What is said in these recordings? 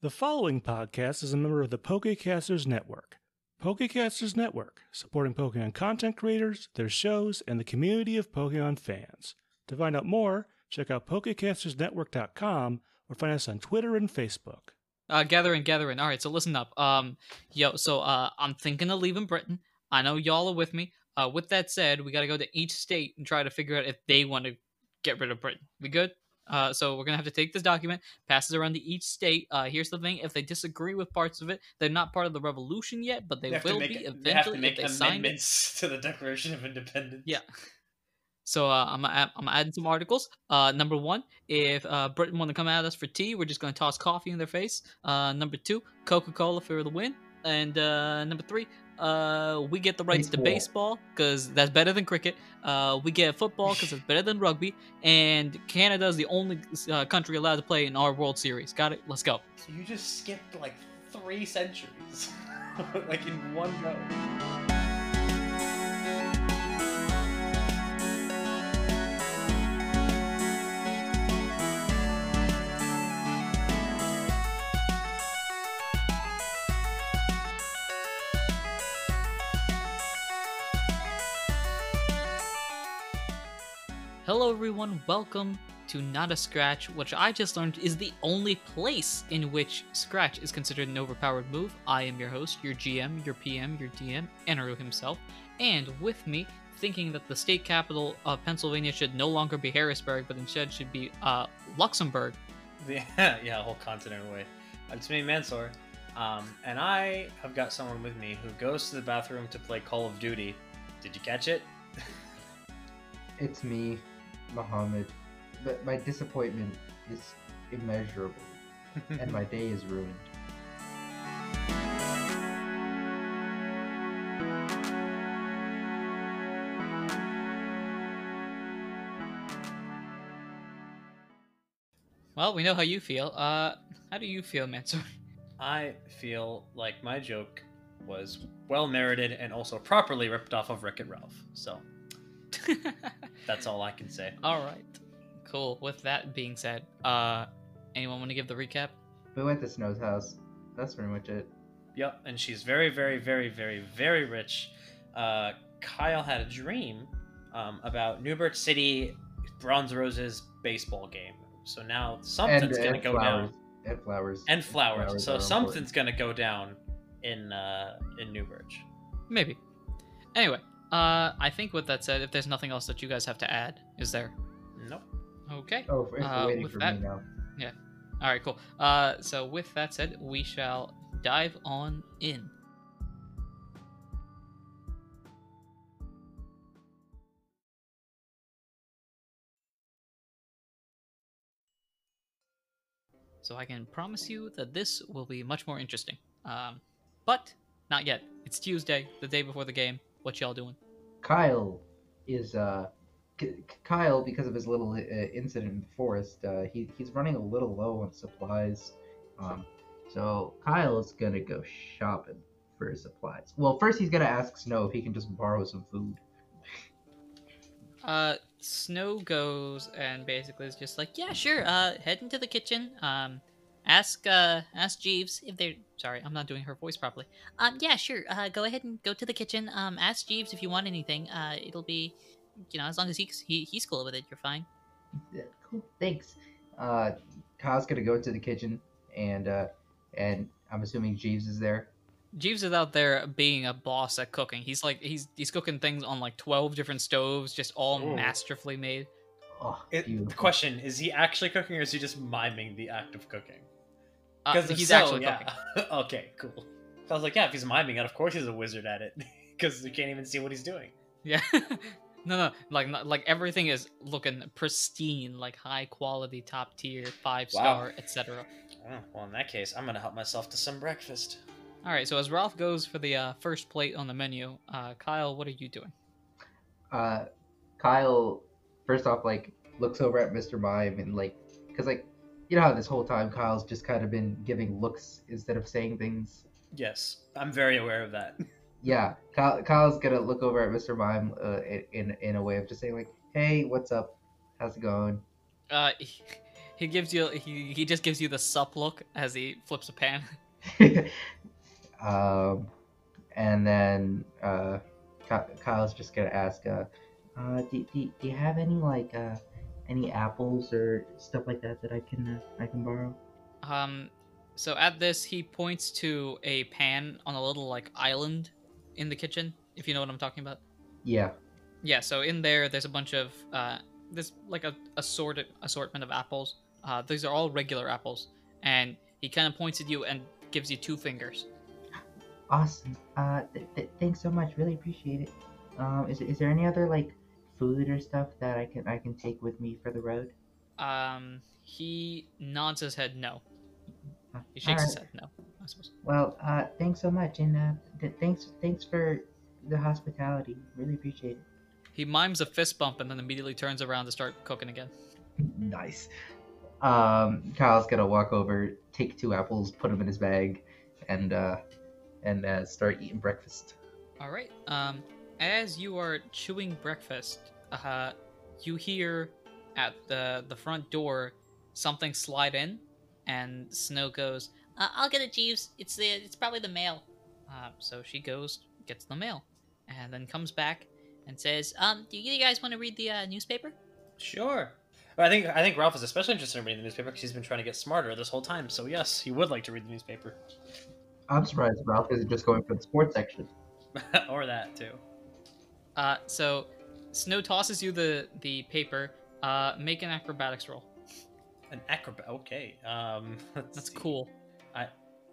The following podcast is a member of the Pokecasters Network. Pokecasters Network, supporting Pokemon content creators, their shows, and the community of Pokemon fans. To find out more, check out PokecastersNetwork.com or find us on Twitter and Facebook. Uh, gathering, gathering. All right, so listen up. Um, yo, so uh, I'm thinking of leaving Britain. I know y'all are with me. Uh, with that said, we got to go to each state and try to figure out if they want to get rid of Britain. We good? Uh, so we're gonna have to take this document, pass it around to each state. Uh, here's the thing: if they disagree with parts of it, they're not part of the revolution yet, but they, They will to make, be they have to eventually make if they sign amendments to the Declaration of Independence. Yeah. So uh, I'm I'm adding some articles. Uh, number one, if uh, Britain want to come at us for tea, we're just gonna toss coffee in their face. Uh, number two, Coca-Cola for the win. And uh, number three, uh, we get the rights to baseball because that's better than cricket. Uh, we get football because it's better than rugby. And Canada is the only uh, country allowed to play in our World Series. Got it? Let's go. So you just skipped like three centuries, like in one go. Hello, everyone. Welcome to Not a Scratch, which I just learned is the only place in which Scratch is considered an overpowered move. I am your host, your GM, your PM, your DM, Anaru himself, and with me, thinking that the state capital of Pennsylvania should no longer be Harrisburg, but instead should be uh, Luxembourg. Yeah, yeah, a whole continent away. It's me, Mansour. Um, and I have got someone with me who goes to the bathroom to play Call of Duty. Did you catch it? It's me, Muhammad. But my disappointment is immeasurable, and my day is ruined. Well, we know how you feel. Uh, how do you feel, Mansour? I feel like my joke was well merited and also properly ripped off of Wreck It Ralph. So that's all I can say. All right, cool. With that being said, uh, anyone want to give the recap? We went to Snow's house. That's pretty much it. Yep, and she's very, very, very, very, very rich. Uh, Kyle had a dream um, about Newburgh City Bronze Roses baseball game. So now something's and, gonna and go flowers. down, And flowers. and flowers. Flowers so are something's gonna go down in uh, in Newburgh. Maybe. Anyway, uh, I think with that said, if there's nothing else that you guys have to add, is there? Nope. Okay. Oh, it's Uh, waiting with for that- me now. Yeah. All right, cool. Uh, so with that said, we shall dive on in. So I can promise you that this will be much more interesting. Um, but not yet. It's Tuesday, the day before the game. What y'all doing? Kyle is uh, K- Kyle because of his little uh, incident in the forest. Uh, he he's running a little low on supplies. Um, so Kyle is gonna go shopping for his supplies. Well, first he's gonna ask Snow if he can just borrow some food. Uh, Snow goes and basically is just like, yeah, sure. Uh, head into the kitchen. Um, ask uh, ask Jeeves if they're sorry, I'm not doing her voice properly. Um, yeah, sure. Uh, go ahead and go to the kitchen. Um, ask Jeeves if you want anything. Uh, it'll be, you know, as long as he's he, he's cool with it, you're fine. Yeah, cool. Thanks. Uh, Kyle's gonna go to the kitchen and uh, and I'm assuming Jeeves is there. Jeeves is out there being a boss at cooking. He's like he's he's cooking things on like twelve different stoves, just all Ooh. masterfully made. Oh, It, the question is: He actually cooking, or is he just miming the act of cooking? Uh, he's so, actually yeah. cooking. okay, cool. So I was like, yeah, if he's miming it, of course he's a wizard at it, because you can't even see what he's doing. Yeah. no, no, like not, like everything is looking pristine, like high quality, top tier, five Wow. star, etc. Oh, well, in that case, I'm gonna help myself to some breakfast. All right, so as Ralph goes for the uh, first plate on the menu, uh, Kyle, what are you doing? uh, Kyle first off like looks over at Mr. Mime and like, cause like, you know how this whole time Kyle's just kind of been giving looks instead of saying things. Yes, I'm very aware of that. Yeah, Kyle, Kyle's gonna look over at Mr. Mime uh, in in a way of just saying like, "Hey, what's up? How's it going?" Uh, he, he gives you he, he just gives you the sup look as he flips a pan. um, and then uh, Kyle's just gonna ask, uh, uh, do, do, do you have any like uh, any apples or stuff like that that I can uh, I can borrow? Um, so at this, he points to a pan on a little like island in the kitchen. If you know what I'm talking about. Yeah. Yeah. So in there, there's a bunch of uh, there's like a assorted assortment of apples. Uh, these are all regular apples, and he kind of points at you and gives you two fingers. Awesome. Uh, th- th- thanks so much. Really appreciate it. Um, is is there any other like food or stuff that I can I can take with me for the road? Um, he nods his head no. He shakes his head no. I suppose. Well, uh, thanks so much, and uh, th- thanks thanks for the hospitality. Really appreciate it. He mimes a fist bump and then immediately turns around to start cooking again. Nice. Um, Kyle's gonna walk over, take two apples, put them in his bag, and uh, and uh, start eating breakfast. All right. Um, as you are chewing breakfast, uh, you hear at the the front door something slide in, and Snow goes, uh, "I'll get it, Jeeves. It's the it's probably the mail." Uh, so she goes, gets the mail, and then comes back and says, "Um, do you guys want to read the uh, newspaper?" Sure. But I think I think Ralph is especially interested in reading the newspaper because he's been trying to get smarter this whole time. So yes, he would like to read the newspaper, I'm surprised Ralph isn't just going for the sports section. or that too. Uh, so Snow tosses you the the paper. Uh, make an acrobatics roll. An acrobat. Okay. Um, That's see. cool. I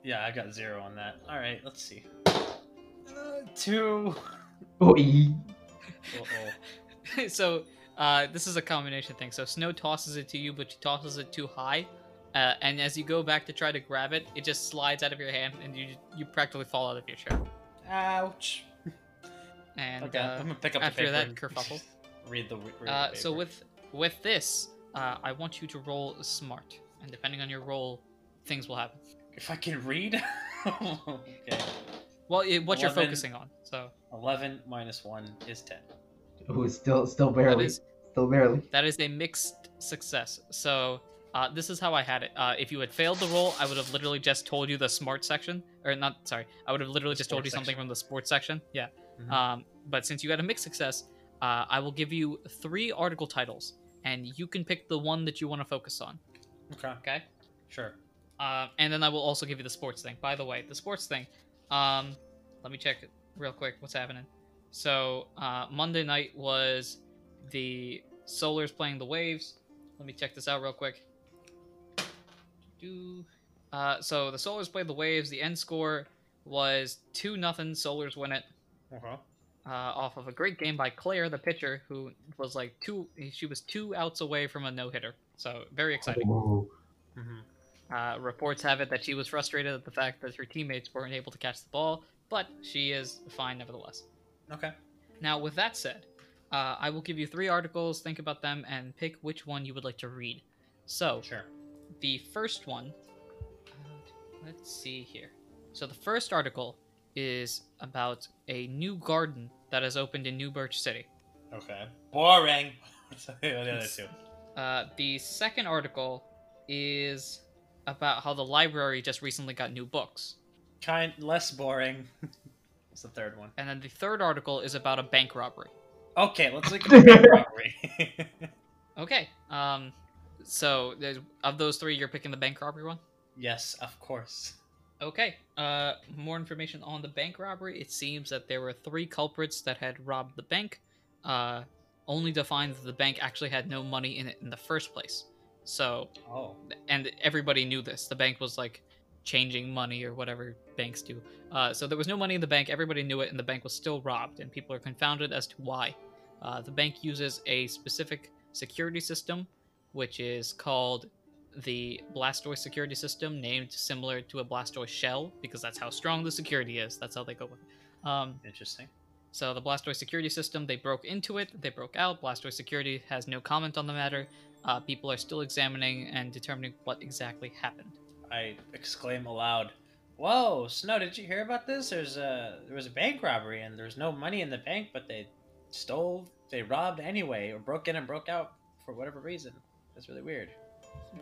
yeah, I got zero on that. All right, let's see. Uh, two. Boy. Uh-oh. so uh, this is a combination thing. So Snow tosses it to you, but she tosses it too high, uh, and as you go back to try to grab it, it just slides out of your hand, and you you practically fall out of your chair. Ouch. And okay, uh, I'm gonna pick up after the paper that and kerfuffle. read the. Read the uh, so with with this, uh, I want you to roll smart, and depending on your roll, things will happen. if I can read. okay. Well, it, what you're focusing on. So Eleven minus one is ten. Ooh, still still barely. is Still barely. That is a mixed success. So uh, this is how I had it. Uh, if you had failed the roll, I would have literally just told you the smart section, or not. Sorry, I would have literally The just told you sports something section. from the sports section. Yeah. Mhm. Um, but since you had a mixed success, uh, I will give you three article titles, and you can pick the one that you want to focus on. Okay. Okay. Sure. Uh, and then I will also give you the sports thing. By the way, the sports thing. Um, let me check real quick. What's happening? So uh, Monday night was the Solars playing the Waves. Let me check this out real quick. Do uh, so the Solars played the Waves. The end score was two nothing. Solars win it Okay. uh, off of a great game by Claire, the pitcher, who was like two. She was two outs away from a no hitter. So very exciting. Ooh. Mm-hmm. Uh, reports have it that she was frustrated at the fact that her teammates weren't able to catch the ball, but she is fine nevertheless. Okay. Now, with that said, uh, I will give you three articles, think about them, and pick which one you would like to read. So, Sure. the first one, uh, let's see here. So, the first article is about a new garden that has opened in New Birch City. Okay. Boring. The other two? Uh, the second article is about how the library just recently got new books. Kind less boring. What's the third one? And then the third article is about a bank robbery. Okay, let's look at the bank robbery. Okay. Um, so of those three, you're picking the bank robbery one. yes, of course. Okay. Uh, more information on the bank robbery. It seems that there were three culprits that had robbed the bank, uh, only to find that the bank actually had no money in it in the first place. So, Oh. and everybody knew this. The bank was like changing money or whatever banks do. Uh, so there was no money in the bank. Everybody knew it, and the bank was still robbed, and people are confounded as to why. Uh, the bank uses a specific security system, which is called the Blastoise security system, named similar to a Blastoise shell, because that's how strong the security is. That's how they go with it. Um, Interesting. so the Blastoise security system, they broke into it, they broke out. Blastoise security has no comment on the matter. Uh, people are still examining and determining what exactly happened. I exclaim aloud. Whoa, Snow! Did you hear about this? There's a there was a bank robbery and there's no money in the bank, but they stole, they robbed anyway, or broke in and broke out for whatever reason. That's really weird.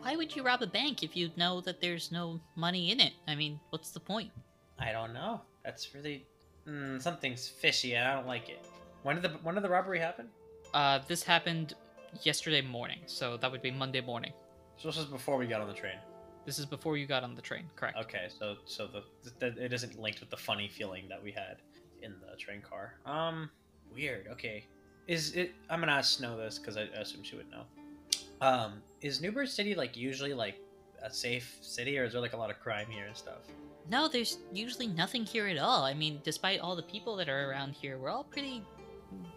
Why would you rob a bank if you know that there's no money in it? I mean, what's the point? I don't know. That's really mm, something's fishy, and I don't like it. When did the when did the robbery happen? Uh, this happened yesterday morning, so that would be Monday morning. So this was before we got on the train. This is before you got on the train, correct? Okay, so so the, the it isn't linked with the funny feeling that we had in the train car. Um, weird. Okay, is it? I'm gonna ask Snow this because I assume she would know. Um, is Newburgh City like usually like a safe city, or is there like a lot of crime here and stuff? No, there's usually nothing here at all. I mean, despite all the people that are around here, we're all pretty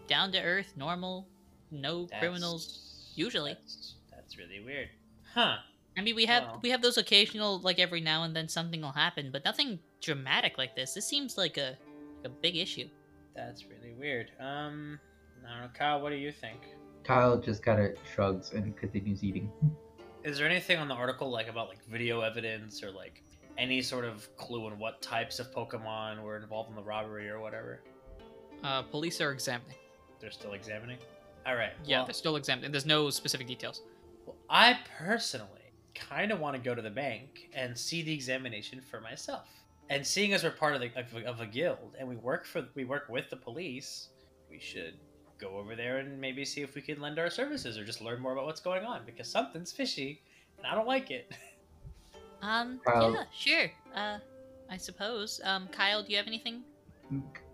down to earth, normal, no That's- criminals. usually. That's, that's really weird. Huh. I mean, we have Wow. we have those occasional like every now and then something will happen, but nothing dramatic like this. This seems like a a big issue. That's really weird. Um, I don't know, Kyle. What do you think? Kyle just kind of shrugs and continues eating. Is there anything on the article like about like video evidence or like any sort of clue on what types of Pokemon were involved in the robbery or whatever? Uh, police are examining. They're still examining. All right. Yeah, well- they're still examining. There's no specific details. Well, I personally kind of want to go to the bank and see the examination for myself. And seeing as we're part of, the, of, of a guild and we work for we work with the police, we should go over there and maybe see if we can lend our services or just learn more about what's going on because something's fishy and I don't like it. Um, Kyle- yeah, sure. Uh, I suppose. Um, Kyle, do you have anything?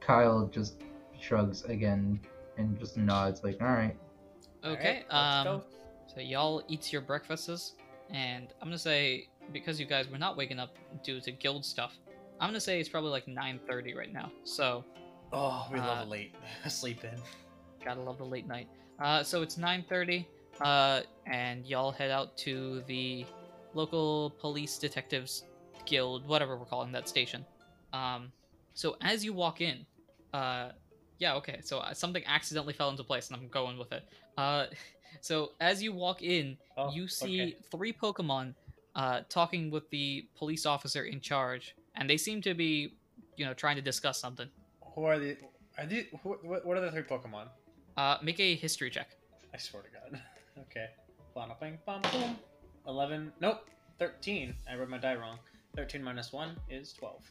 Kyle just shrugs again and just nods, like, alright. Okay. Alright, let's um, go. so y'all eat your breakfasts, and I'm gonna say because you guys were not waking up due to guild stuff, I'm gonna say it's probably like 9:30 right now. So Oh, we love uh, a late sleep in. Gotta love the late night. Uh, so it's 9:30, uh, and y'all head out to the local police detectives guild, whatever we're calling that station. Um, so as you walk in, uh, yeah, okay. So uh, something accidentally fell into place, and I'm going with it. Uh, so as you walk in, Oh, you see okay. three Pokemon uh, talking with the police officer in charge, and they seem to be, you know, trying to discuss something. Who are the? Are these? Who, what what are the three Pokemon? Uh, make a history check. I swear to God. okay. Blah, bing, bum, boom. Eleven. Nope. Thirteen. I read my die wrong. Thirteen minus one is twelve.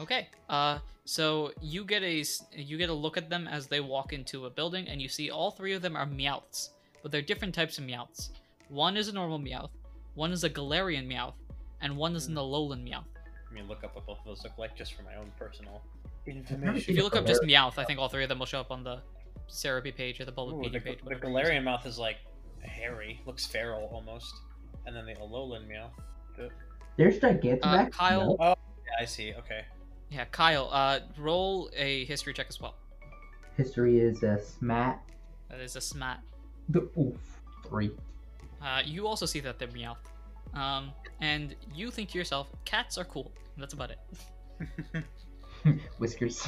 Okay. Uh, so you get a s- you get a look at them as they walk into a building, and you see all three of them are Meowths, but they're different types of Meowths. One is a normal Meowth, one is a Galarian Meowth, and one is an Hmm. Alolan Meowth. Let me look up what both of those look like just for my own personal information. If you look up just Galarian Meowth, I think all three of them will show up on the Therapy page or the Ooh, the, page. the whatever you. Galarian Meowth is like hairy, looks feral almost, and then the Alolan meow. The- There's Gigantamax. Uh, Kyle- No. Yeah, I see. Okay. Yeah, Kyle. Uh, roll a history check as well. History is a smat. That is a smat. The oof. Three. Uh, you also see that they're Meowth. Um, and you think to yourself, cats are cool. That's about it. Whiskers.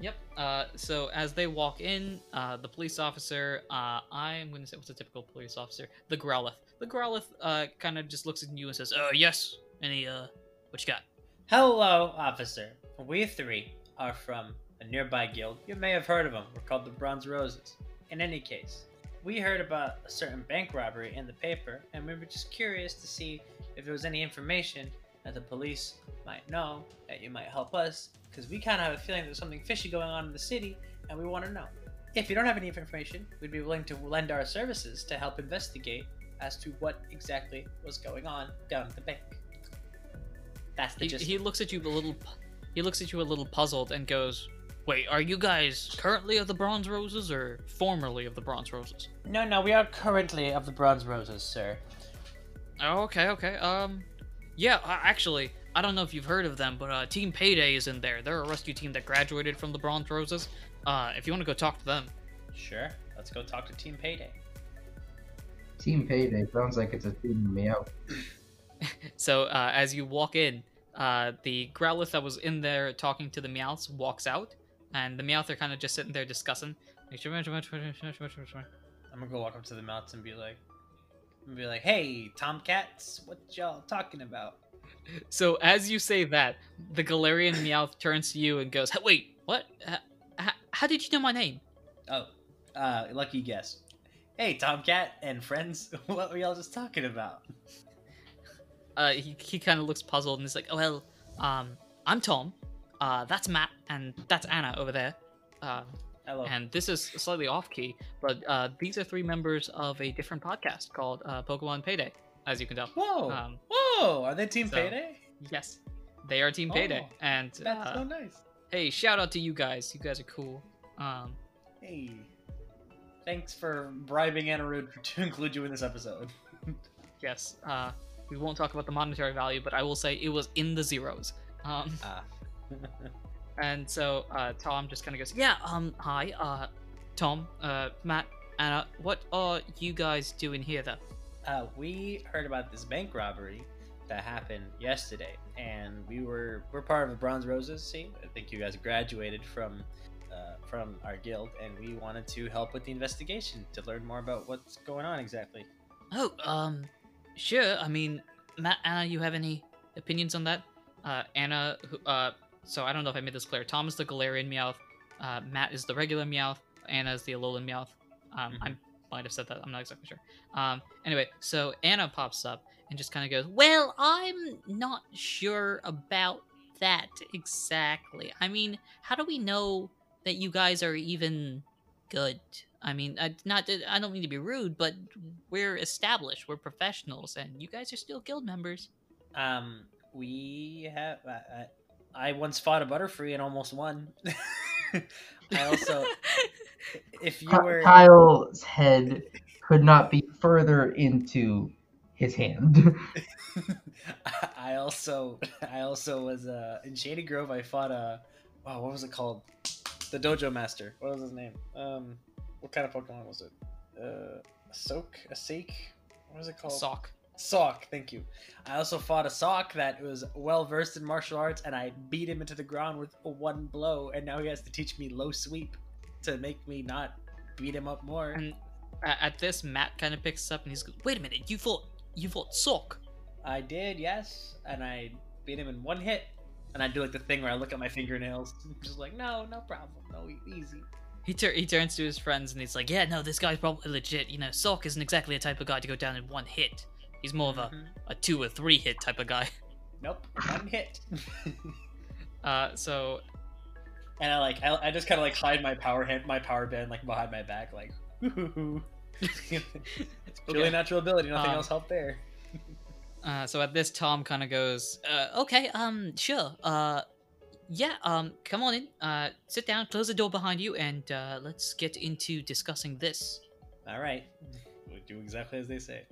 Yep. Uh, so as they walk in, uh, the police officer, uh, I'm going to say, what's a typical police officer? The Growlithe. The Growlithe uh, kind of just looks at you and says, uh, yes. Any, uh, what you got? Hello, officer. We three are from a nearby guild. You may have heard of them. We're called the Bronze Roses. In any case, we heard about a certain bank robbery in the paper, and we were just curious to see if there was any information that the police might know that you might help us, because we kind of have a feeling there's something fishy going on in the city, and we want to know. If you don't have any information, we'd be willing to lend our services to help investigate as to what exactly was going on down at the bank. That's the He, gist. he looks at you a little, he looks at you a little puzzled and goes, wait, are you guys currently of the Bronze Roses or formerly of the Bronze Roses? No, no, we are currently of the Bronze Roses, sir. Oh, okay, okay. Um, yeah, uh, actually, I don't know if you've heard of them, but uh, Team Payday is in there. They're a rescue team that graduated from the Bronze Roses. Uh, if you want to go talk to them, Sure, let's go talk to Team Payday. Team Payday sounds like it's a team meow. So uh, as you walk in, uh, the Growlithe that was in there talking to the Meowths walks out, and the Meowth are kind of just sitting there discussing. I'm gonna go walk up to the Meowths and be like, and be like, "Hey, Tomcats, what y'all talking about?" So as you say that, the Galarian Meowth turns to you and goes, "Hey, "Wait, what? H- h- how did you know my name?" Oh, uh, lucky guess. Hey, Tomcat and friends, what were y'all just talking about? Uh, he he kind of looks puzzled and is like, oh, "Well, um, I'm Tom. Uh, that's Matt, and that's Anna over there. Uh, Hello. and this is slightly off key, but uh, these are three members of a different podcast called uh, Pokemon Payday, as you can tell. Whoa! Um, Whoa! Are they Team so- Payday? yes, they are Team Payday, Oh, and That's uh, so nice. hey, shout out to you guys. You guys are cool. Um, Hey, thanks for bribing Anarude to include you in this episode. yes, uh, we won't talk about the monetary value, but I will say it was in the zeros. Um, Ah. And so uh, Tom just kind of goes, "Yeah, um, hi, uh, Tom, uh, Matt, Anna, what are you guys doing here, though?" uh, we heard about this bank robbery that happened yesterday, and we were we're part of the Bronze Roses. See, I think you guys graduated from uh, from our guild, and we wanted to help with the investigation to learn more about what's going on exactly. Oh, um, sure. I mean, Matt, Anna, you have any opinions on that? Uh, Anna, uh, so I don't know if I made this clear. Tom is the Galarian Meowth. Uh, Matt is the regular Meowth. Anna is the Alolan Meowth. Um, Mhm. I might have said that. I'm not exactly sure. Um, anyway, so Anna pops up and just kind of goes, "Well, I'm not sure about that exactly. I mean, how do we know that you guys are even good? I mean, I, not I don't mean to be rude, but we're established, we're professionals, and you guys are still guild members. Um, we have. I, I, I once fought a Butterfree and almost won. I also, if you were, Kyle's head could not be further into his hand. I also, I also was uh, in Shady Grove. I fought a, wow, what was it called? The Dojo Master. What was his name? Um, what kind of Pokemon was it? Uh, a Soak, a Sake. What was it called? Sawk. Sawk, thank you. I also fought a Sawk that was well versed in martial arts, and I beat him into the ground with one blow, and now he has to teach me low sweep to make me not beat him up more. And at this, Matt kind of picks up and he's, like, wait a minute, you fought, you fought Sawk. I did, yes, and I beat him in one hit. And I do like the thing where I look at my fingernails, and just like, no, no problem, no, easy. He, tur- he turns to his friends and he's like, yeah, no, this guy's probably legit. You know, Sawk isn't exactly a type of guy to go down in one hit. He's more of a, Mhm. a two or three hit type of guy. Nope, one hit. Uh, so and I like, I, I just kind of like hide my power hand, my power band like behind my back, like, it's purely Okay. natural ability. Nothing Um, else helped there. Uh, so at this, Tom kind of goes, uh, "Okay, um, sure. Uh, yeah, um, come on in. Uh, sit down, close the door behind you, and uh, let's get into discussing this." All right, We'll do exactly as they say.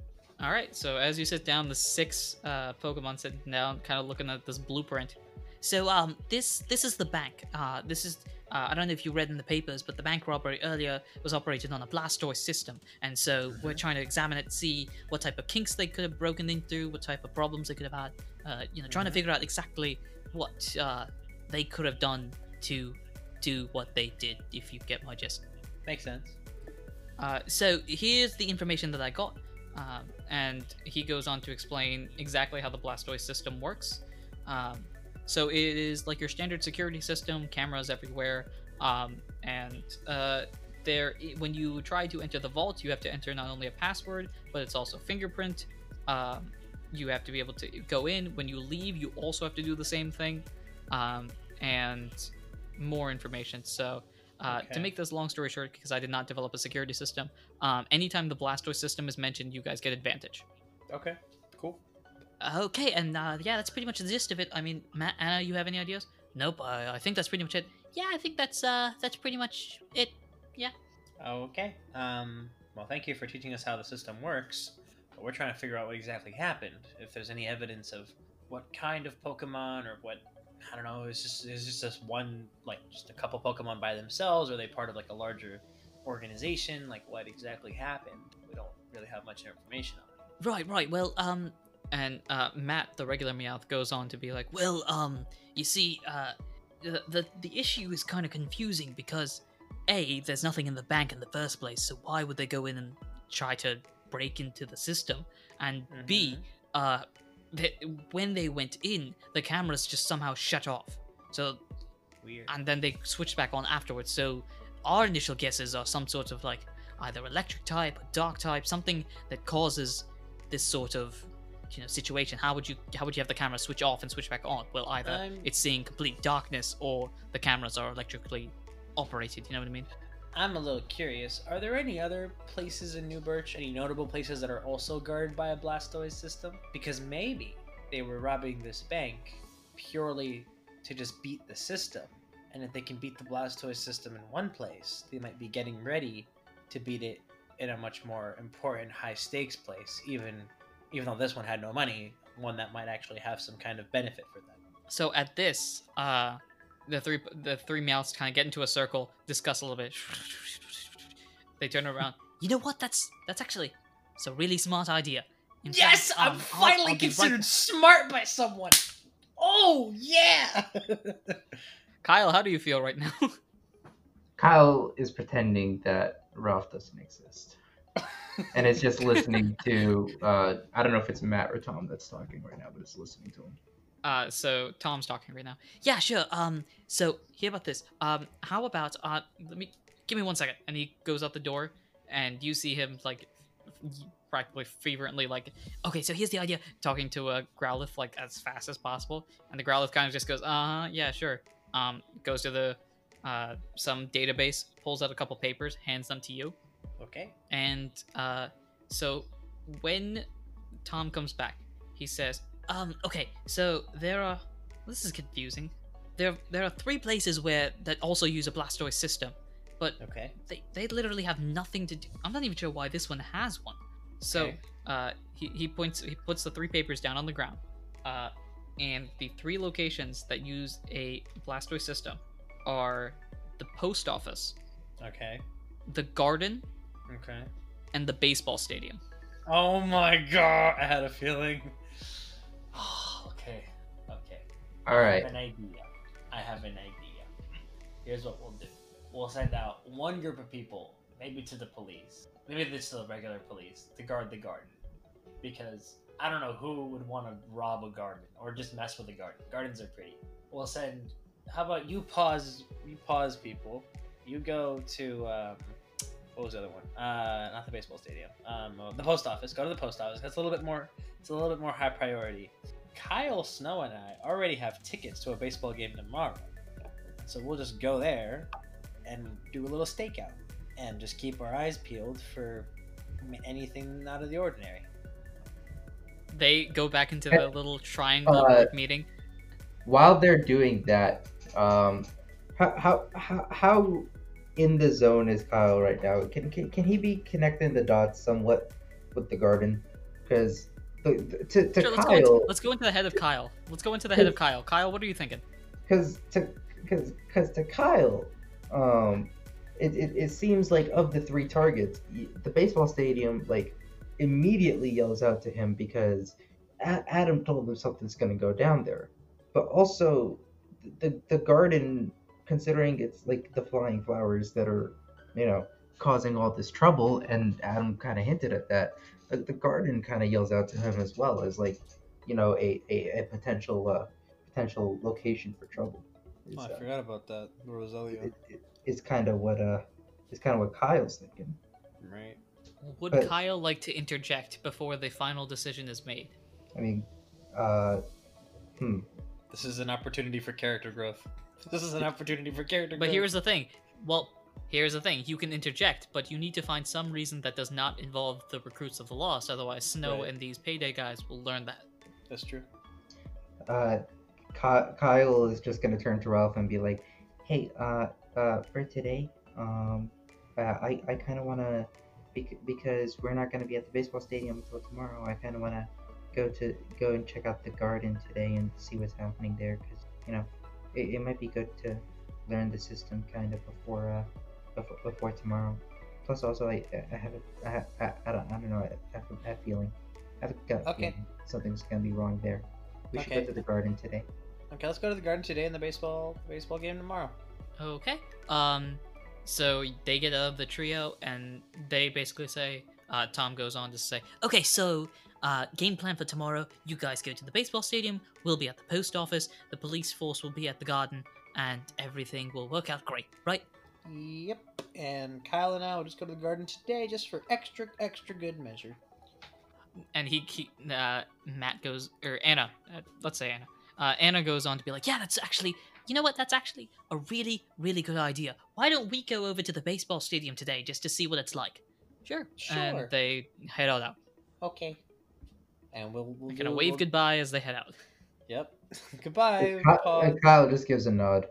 All right. So as you sit down, the six uh, Pokemon sitting down, kind of looking at this blueprint. So um, this this is the bank. Uh, this is uh, I don't know if you read in the papers, but the bank robbery earlier was operated on a Blastoise system, and so we're trying to examine it, see what type of kinks they could have broken into, what type of problems they could have had. Uh, you know, trying to Mhm. figure out exactly what uh, they could have done to do what they did. If you get my gist. Makes sense. Uh, so here's the information that I got, um, and he goes on to explain exactly how the Blastoise system works. Um, so it is like your standard security system, cameras everywhere, um, and uh, there when you try to enter the vault, you have to enter not only a password, but it's also fingerprint. Um, you have to be able to go in. When you leave, you also have to do the same thing, um, and more information. So. Uh, To make this long story short, because I did not develop a security system, um, anytime the Blastoise system is mentioned, you guys get advantage. Okay, cool. Okay, and uh, yeah, that's pretty much the gist of it. I mean, Matt, Anna, you have any ideas? Nope. I, I think that's pretty much it. Yeah, I think that's uh, that's pretty much it. Yeah. Okay. Um. Well, thank you for teaching us how the system works. But we're trying to figure out what exactly happened. If there's any evidence of what kind of Pokemon or what I don't know. It's just it's just this one like just a couple Pokemon by themselves? Or are they part of like a larger organization? Like what exactly happened? We don't really have much information on it. Right, right. Well, um, and uh, Matt, the regular Meowth, goes on to be like, well, um, you see, uh, the the, the issue is kind of confusing because a there's nothing in the bank in the first place, so why would they go in and try to break into the system? And B, uh, th- when they went in, the cameras just somehow shut off. So Weird. and then they switched back on afterwards. So our initial guesses are some sort of like either electric type or dark type, something that causes this sort of you know situation. How would you how would you have the camera switch off and switch back on? Well, either I'm- it's seeing complete darkness or the cameras are electrically operated. You know what I mean? I'm a little curious. Are there any other places in New Birch, any notable places that are also guarded by a Blastoise system? Because maybe they were robbing this bank purely to just beat the system. And if they can beat the Blastoise system in one place, they might be getting ready to beat it in a much more important high stakes place, even even though this one had no money, one that might actually have some kind of benefit for them. So at this, uh, the three the three Meowths kind of get into a circle, discuss a little bit. They turn around. You know what? That's that's actually it's a really smart idea. In Yes, fact, I'm um, I'll- finally I'll be right- considered smart by someone. Oh yeah. Kyle, how do you feel right now? Kyle is pretending that Ralph doesn't exist, and it's just listening to. Uh, I don't know if it's Matt or Tom that's talking right now, but it's listening to him. Uh, so Tom's talking right now. Yeah, sure. Um, so hear about this. Um, how about uh, let me give me one second. And he goes out the door, and you see him like practically fervently like, okay, so here's the idea. Talking to a Growlithe like as fast as possible, and the Growlithe kind of just goes, uh huh, yeah, sure. Um, goes to the uh some database, pulls out a couple papers, hands them to you, okay. and uh, so when Tom comes back, he says, "Um, okay, so there are. This is confusing. There, there are three places where that also use a Blastoise system, but Okay. they, they literally have nothing to do. I'm not even sure why this one has one. So, Okay. uh, he, he points, he puts the three papers down on the ground, uh, and the three locations that use a Blastoise system are the post office, Okay. the garden, Okay. and the baseball stadium. Oh my god! I had a feeling. okay. Okay. All right. I have an idea. I have an idea. Here's what we'll do. We'll send out one group of people, maybe to the police, maybe it's to the regular police, to guard the garden. Because I don't know who would want to rob a garden or just mess with a garden. Gardens are pretty. We'll send. How about you pause? You pause people. You go to. Um, what was the other one? Uh, not the baseball stadium. Um, the post office. Go to the post office. That's a little bit more. It's a little bit more high priority. Kyle Snow and I already have tickets to a baseball game tomorrow, so we'll just go there and do a little stakeout and just keep our eyes peeled for anything out of the ordinary. They go back into the little triangle Uh, group meeting. While they're doing that, um, how how how, how in the zone is Kyle right now? Can, can can he be connecting the dots somewhat with the garden? Because to, to, to Sure, let's go, into, Kyle, let's go into the head of Kyle. Let's go into the head of Kyle. Kyle, what are you thinking? because to because because to Kyle, um, it, it, it seems like of the three targets, the baseball stadium like immediately yells out to him because Adam told him something's gonna go down there, but also the the garden, considering it's like the flying flowers that are, you know, causing all this trouble, and Adam kind of hinted at that. The, the garden kind of yells out to him as well as like, you know, a a, a potential uh, potential location for trouble. Is, Oh, I uh, forgot about that, Rosalia. it, it, it's kind of what uh, it's kind of what Kyle's thinking. Right. Would But- Kyle like to interject before the final decision is made? I mean, uh, hmm. This is an opportunity for character growth. This is an opportunity for character But growth. here's the thing. Well, here's the thing. You can interject, but you need to find some reason that does not involve the recruits of the Lost. Otherwise, Snow Right. and these payday guys will learn that. That's true. uh, Kyle is just gonna turn to Ralph and be like, "Hey, uh, uh, for today, um, uh, I I kind of wanna, because we're not gonna be at the baseball stadium until tomorrow. I kind of wanna go to go and check out the garden today and see what's happening there, because you know, it, it might be good to learn the system kind of before uh before, before tomorrow. Plus, also, I I have a, I, ha- I, I don't I don't know I have a bad feeling. I have a gut Okay. feeling something's gonna be wrong there. We should go to the garden today. Okay, let's go to the garden today and the baseball baseball game tomorrow. Okay. Um, so they get out of the trio, and they basically say, uh, Tom goes on to say, okay, so, uh, game plan for tomorrow, you guys go to the baseball stadium, we'll be at the post office, the police force will be at the garden, and everything will work out great, right? Yep. And Kyle and I will just go to the garden today just for extra, extra good measure. and he, he uh, Matt goes or Anna, uh, let's say Anna. Uh, Anna goes on to be like, yeah, that's actually, you know what? That's actually a really, really good idea. Why don't we go over to the baseball stadium today just to see what it's like? Sure. Sure. And they head on out. Okay. And we'll, we'll They're gonna do- wave we'll- goodbye as they head out. Yep. Goodbye. Ky- pause. and Kyle just gives a nod.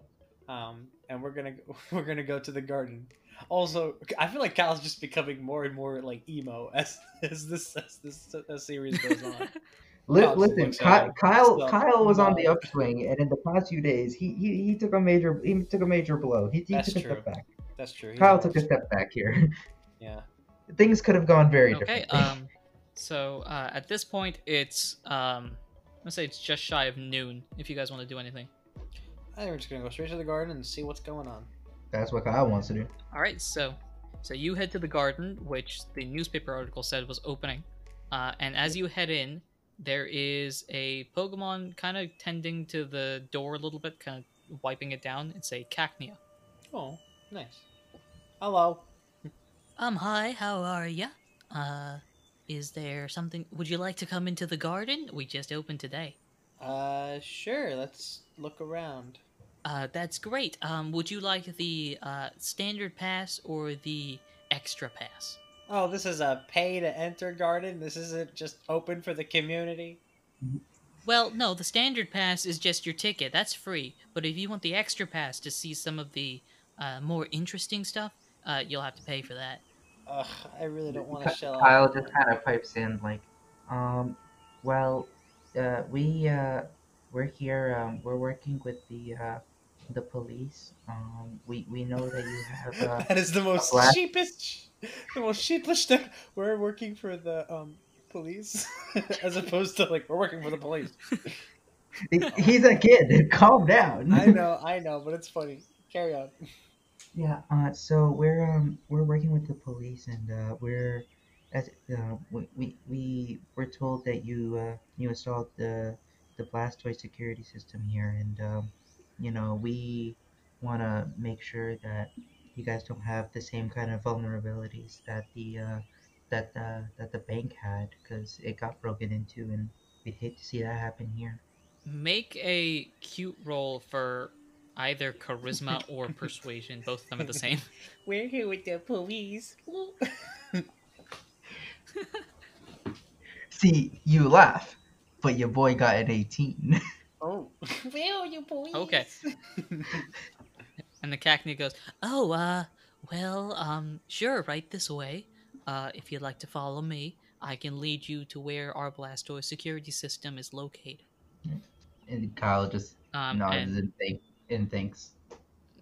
Um, and we're gonna go- we're gonna go to the garden. Also, I feel like Kyle's just becoming more and more like emo as as this as this as series goes on. Li- Kyle listen, looks Ky- Kyle So, Kyle was on the upswing, and in the past few days, he he, he took a major he took a major blow. He, he That's took a true. step back. That's true. he's Kyle a took a step back here. Yeah. Things could have gone very okay. differently. Um. So uh, at this point, it's um. Let's say it's just shy of noon. If you guys want to do anything. I think we're just gonna go straight to the garden and see what's going on. That's what Kyle wants to do. All right, so so you head to the garden, which the newspaper article said was opening, uh, and as you head in, there is a Pokemon kind of tending to the door a little bit, kind of wiping it down. It's a Cacnea. Oh, nice. Hello. Um, hi, how are ya? Uh, is there something? Would you like to come into the garden? We just opened today. Uh, sure. Let's look around. Uh, that's great. Um, would you like the uh, standard pass or the extra pass? Oh, this is a pay to enter garden. This isn't just open for the community. Well, no, the standard pass is just your ticket. That's free. But if you want the extra pass to see some of the uh, more interesting stuff, uh, you'll have to pay for that. Ugh, I really don't want to shell out. Kyle just kind of pipes in like, um, well, uh, we uh, we're here. Um, we're working with the uh, the police. Um, we we know that you have. Uh, that is the most black- sheepish, the most sheepish thing. We're working for the um police, as opposed to like we're working for the police. he's a kid. Calm down. I know, I know, but it's funny. Carry on. Yeah, uh, so we're um we're working with the police and uh, we're as uh, we, we we were told that you uh, you installed the the Blastoise security system here and um, you know we want to make sure that you guys don't have the same kind of vulnerabilities that the uh, that the that the bank had because it got broken into and we'd hate to see that happen here. Make a cute roll for either charisma or persuasion. Both of them are the same. We're here with the police. See, you laugh, but your boy got an 18. oh, where are you police? Okay. And the Cacnea goes, "Oh, uh, well, um, sure, right this way. Uh, if you'd like to follow me, I can lead you to where our Blastoise security system is located." and Kyle just Um, nods and and, thank, and thanks.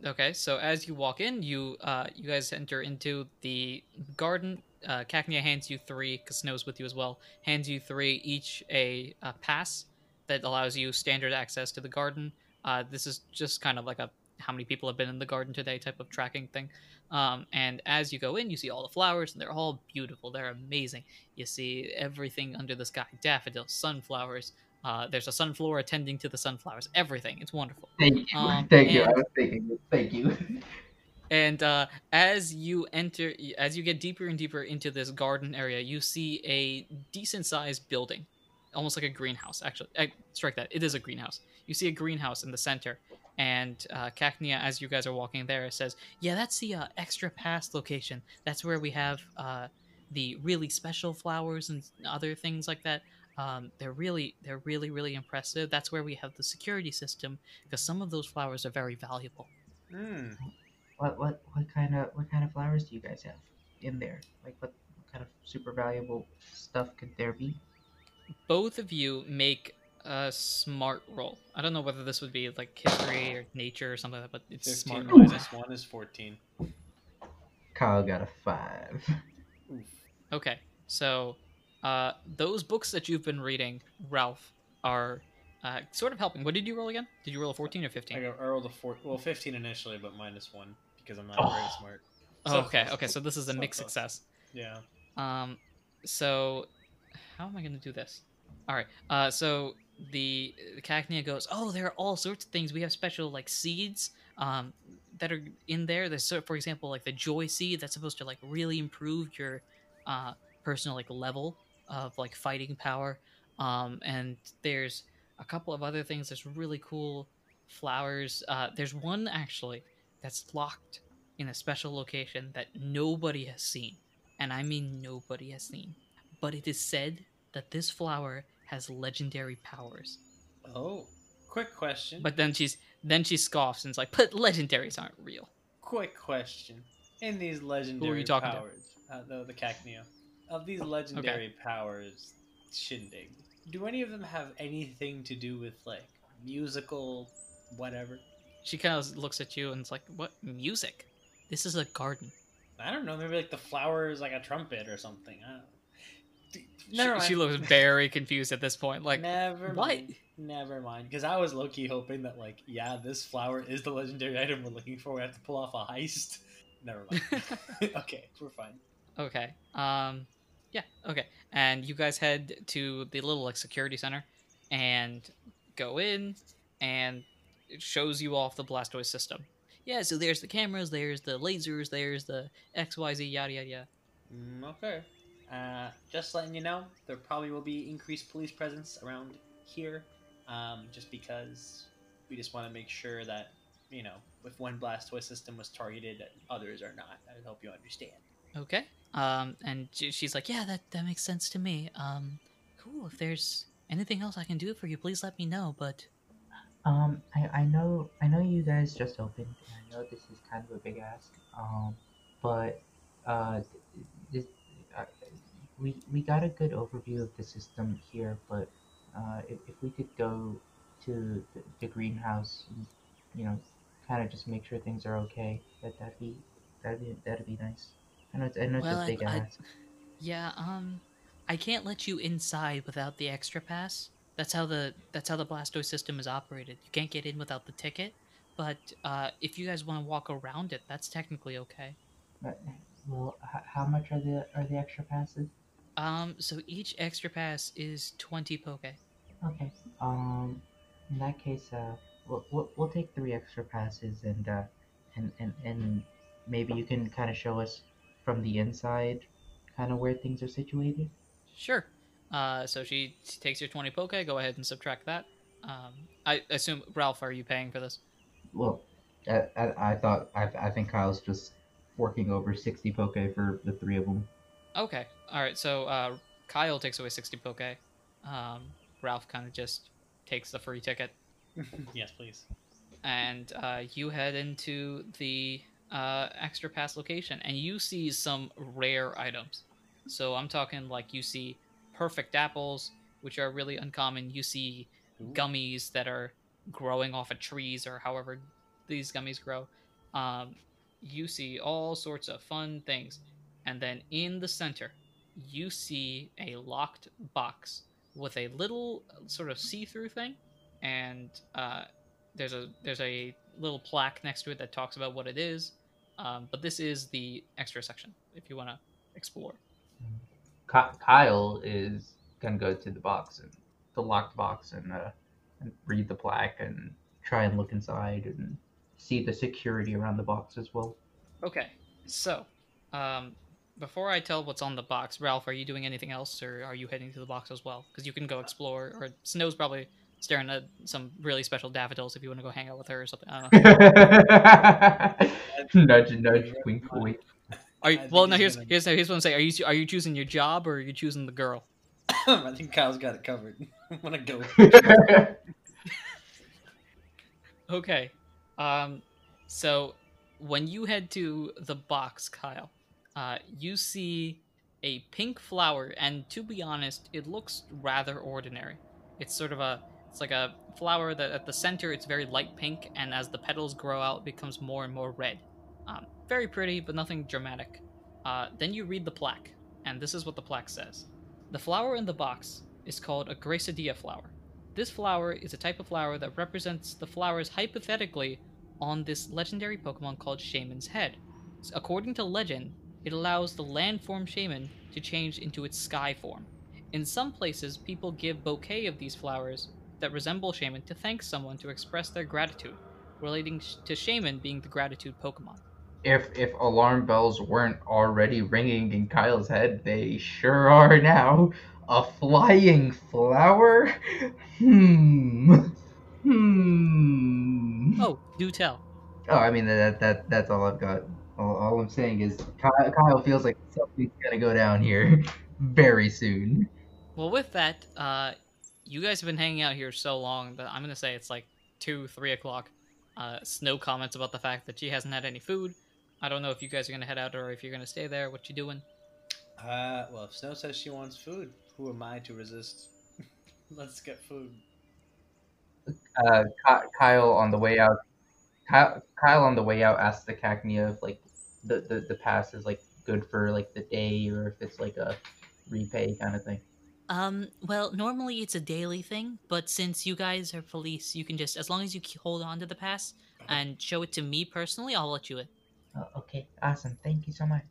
Okay, so as you walk in, you uh, you guys enter into the garden. Uh, Cacnea hands you three, because Snow's with you as well. Hands you three each a, a pass that allows you standard access to the garden. Uh, this is just kind of like a how many people have been in the garden today type of tracking thing. Um, and as you go in, you see all the flowers, and they're all beautiful. They're amazing. You see everything under the sky: daffodils, sunflowers. Uh, there's a sunflower attending to the sunflowers. Everything. It's wonderful. Thank you. Um, thank you. I and- was thinking. Thank you. And uh, as you enter, as you get deeper and deeper into this garden area, you see a decent sized building, almost like a greenhouse. Actually, I, strike that. It is a greenhouse. You see a greenhouse in the center, and uh, Cacnea, as you guys are walking there, says, "Yeah, that's the uh, extra pass location. That's where we have uh, the really special flowers and other things like that. Um, they're really, they're really, really impressive. That's where we have the security system because some of those flowers are very valuable." Hmm. What what what kind of what kind of flowers do you guys have in there? Like what, what kind of super valuable stuff could there be? both of you make a smart roll. I don't know whether this would be like history or nature or something like that, but it's 15 smart. minus 1 is 14. Kyle got a five. Oof. Okay, so uh, those books that you've been reading, Ralph, are uh, sort of helping. What did you roll again? Did you roll a 14 or I, 15? got, I rolled a 4, well, 15 initially, but minus 1 because I'm not Oh. very smart. Oh, okay, okay, so this is a So mixed close. success. Yeah. Um, so how am I going to do this? All right. Uh, so the, the Cacnea goes, "Oh, there are all sorts of things. We have special like seeds. Um, that are in there. There's for example like the joy seed that's supposed to like really improve your uh, personal like level of like fighting power. Um, and there's a couple of other things. There's really cool flowers. Uh, there's one actually that's locked in a special location that nobody has seen, and I mean nobody has seen. But it is said that this flower has legendary powers. Oh, quick question. But then she's then she scoffs and is like, "But legendaries aren't real." quick question. In these legendary talking to? powers, uh, the the Cacnea, of these legendary powers, Shindig, do any of them have anything to do with like musical, whatever? She kind of looks at you and it's like, "What music? This is a garden." I don't know. Maybe like the flower is like a trumpet or something. I don't know. D- She, Never mind. she looks very confused at this point. Like, never what? mind. Never mind. Because I was low key hoping that like, yeah, this flower is the legendary item we're looking for. We have to pull off a heist. Never mind. okay, we're fine. Okay. Um yeah, okay. And you guys head to the little like security center and go in and it shows you off the Blastoise system. Yeah, so there's the cameras, there's the lasers, there's the XYZ yada yada yada. Mm, okay. Uh, just letting you know, there probably will be increased police presence around here, um, just because we just want to make sure that, you know, if one Blastoise system was targeted, others are not. I hope you understand. Okay. Um and she's like, "Yeah, that that makes sense to me. Um cool. If there's anything else I can do for you, please let me know, but Um, I, I know I know you guys just opened. I know this is kind of a big ask. Um, but uh, this, uh, we we got a good overview of the system here. But uh, if, if we could go to the, the greenhouse, and, you know, kind of just make sure things are okay. That that'd be that'd be that'd be nice. I know it's, I know it's Well, big I- ask. Yeah, um I can't let you inside without the extra pass. That's how the that's how the Blastoise system is operated. You can't get in without the ticket. But uh, if you guys want to walk around it, that's technically okay. But, well, h- how much are the are the extra passes? Um, so each extra pass is twenty poke. Okay. Um, in that case, uh, we'll we'll, we'll take three extra passes and uh, and and and maybe you can kind of show us from the inside, kind of where things are situated. Sure. Uh, so she she takes your twenty poke. Go ahead and subtract that. Um, I assume Ralph, are you paying for this? Well, I I, I thought I I think Kyle's just forking over sixty poke for the three of them. Okay. All right. So uh, Kyle takes away sixty poke. Um, Ralph kind of just takes the free ticket. yes, please. and uh, you head into the uh, extra pass location and you see some rare items. So i'm talking like you see perfect apples which are really uncommon. You see gummies that are growing off of trees or however these gummies grow. Um, you see all sorts of fun things. And then in the center you see a locked box with a little sort of see-through thing. And uh, there's a there's a little plaque next to it that talks about what it is um, but this is the extra section if you want to explore Kyle is gonna go to the box and the locked box and uh, and read the plaque and try and look inside and see the security around the box as well. okay so um, before i tell what's on the box ralph are you doing anything else or are you heading to the box as well because you can go explore or snow's probably staring at some really special daffodils if you want to go hang out with her or something i don't know nudge, nudge, wink, wink. are you, well no here's gonna- here's here's what i'm saying are you are you choosing your job or are you choosing the girl I think Kyle's got it covered. I'm gonna go. Okay. Um, so when you head to the box, Kyle, uh, you see a pink flower, and to be honest, it looks rather ordinary. It's sort of a, it's like a flower that at the center it's very light pink, and as the petals grow out, it becomes more and more red. Um, very pretty, but nothing dramatic. Uh, then you read the plaque, and this is what the plaque says: The flower in the box is called a Gracidea flower. This flower is a type of flower that represents the flowers hypothetically on this legendary Pokemon called Shaymin's Head. According to legend, it allows the land form Shaymin to change into its sky form. In some places, people give bouquet of these flowers that resemble Shaymin to thank someone to express their gratitude. relating to Shaymin being the gratitude Pokemon. If if alarm bells weren't already ringing in Kyle's head, they sure are now. A flying flower? Hmm. Hmm. Oh, do tell. Oh, I mean that that that's all I've got. All, all I'm saying is Kyle, Kyle feels like something's gonna go down here very soon. Well, with that, uh, you guys have been hanging out here so long that I'm gonna say it's like two, three o'clock. Uh, Snow comments about the fact that she hasn't had any food. I don't know if you guys are gonna head out or if you're gonna stay there. What you doing? Uh, well, if Snow says she wants food, who am I to resist? Let's get food. Uh, Kyle on the way out. Kyle, Kyle on the way out asks the Cacnea if like the, the the pass is like good for like the day or if it's like a repay kind of thing. Um, well, normally it's a daily thing, but since you guys are police, you can just, as long as you hold on to the pass and show it to me personally, I'll let you in. Oh, okay, awesome. Thank you so much.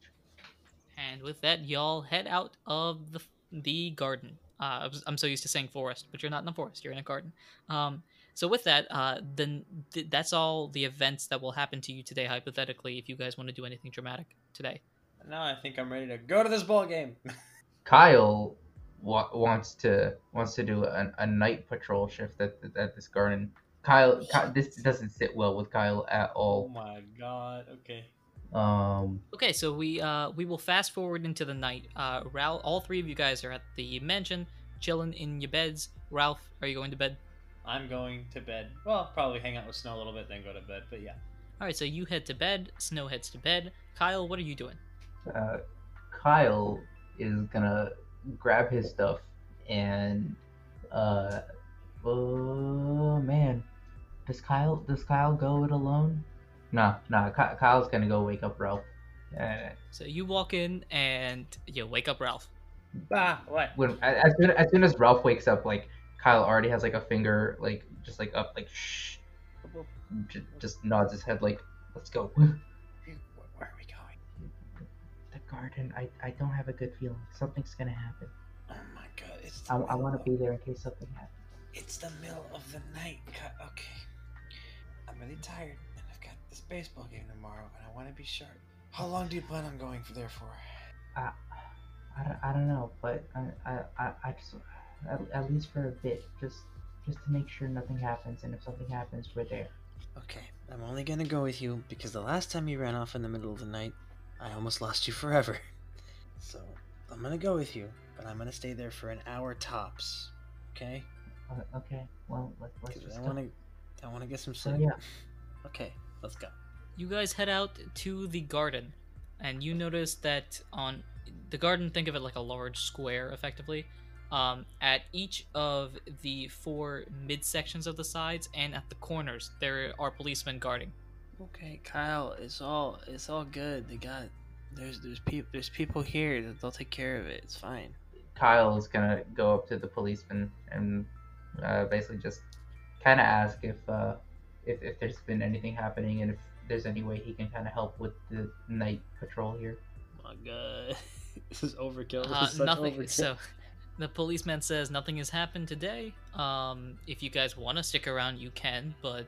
And with that, y'all head out of the the garden. Uh, I was- I'm so used to saying forest, but you're not in the forest. You're in a garden. Um, so with that, uh, then th- that's all the events that will happen to you today, hypothetically, if you guys want to do anything dramatic today. Now I think I'm ready to go to this ball game. Kyle wa- wants to wants to do a, a night patrol shift at, at this garden. Kyle, Ky- this doesn't sit well with Kyle at all. oh all. my god. Okay. Um, Okay, so we uh, we will fast forward into the night. Uh, Ralph, all three of you guys are at the mansion, chilling in your beds. Ralph, are you going to bed? I'm going to bed. Well, probably hang out with Snow a little bit, then go to bed. But yeah. All right, so you head to bed. Snow heads to bed. Kyle, what are you doing? uh, Kyle is gonna grab his stuff and uh, oh man, does Kyle does Kyle go it alone? Nah, nah. Ky- Kyle's gonna go wake up Ralph. Uh, So you walk in and you wake up Ralph. Ah, what? when as soon, as soon as Ralph wakes up, like Kyle already has like a finger like just like up like shh, j- just nods his head like let's go. garden. I I don't have a good feeling. Something's gonna happen. Oh my god. It's the I, I want to be there in case something happens. It's the middle of the night. Okay. I'm really tired, and I've got this baseball game tomorrow, and I want to be sharp. How long do you plan on going for there for? I, I, don't, I don't know, but I, I, I, I just at, at least for a bit, just just to make sure nothing happens, and if something happens, we're there. Okay, I'm only gonna go with you because the last time you ran off in the middle of the night, I almost lost you forever. So I'm gonna go with you, but I'm gonna stay there for an hour tops. Okay? Okay, well let, let's Because just I wanna, I wanna get some So, sleep. yeah. Okay, let's go. You guys head out to the garden, and you notice that on the garden, think of it like a large square, effectively. Um, at each of the four midsections of the sides and at the corners, there are policemen guarding. Okay, Kyle, it's all it's all good. They got there's there's people there's people here that they'll take care of it. It's fine. Kyle is gonna go up to the policeman and uh, basically just kind of ask if uh, if if there's been anything happening and if there's any way he can kind of help with the night patrol here. Oh my god, this is overkill. This Uh, is such nothing. overkill. So, the policeman says nothing has happened today. Um, if you guys want to stick around, you can, but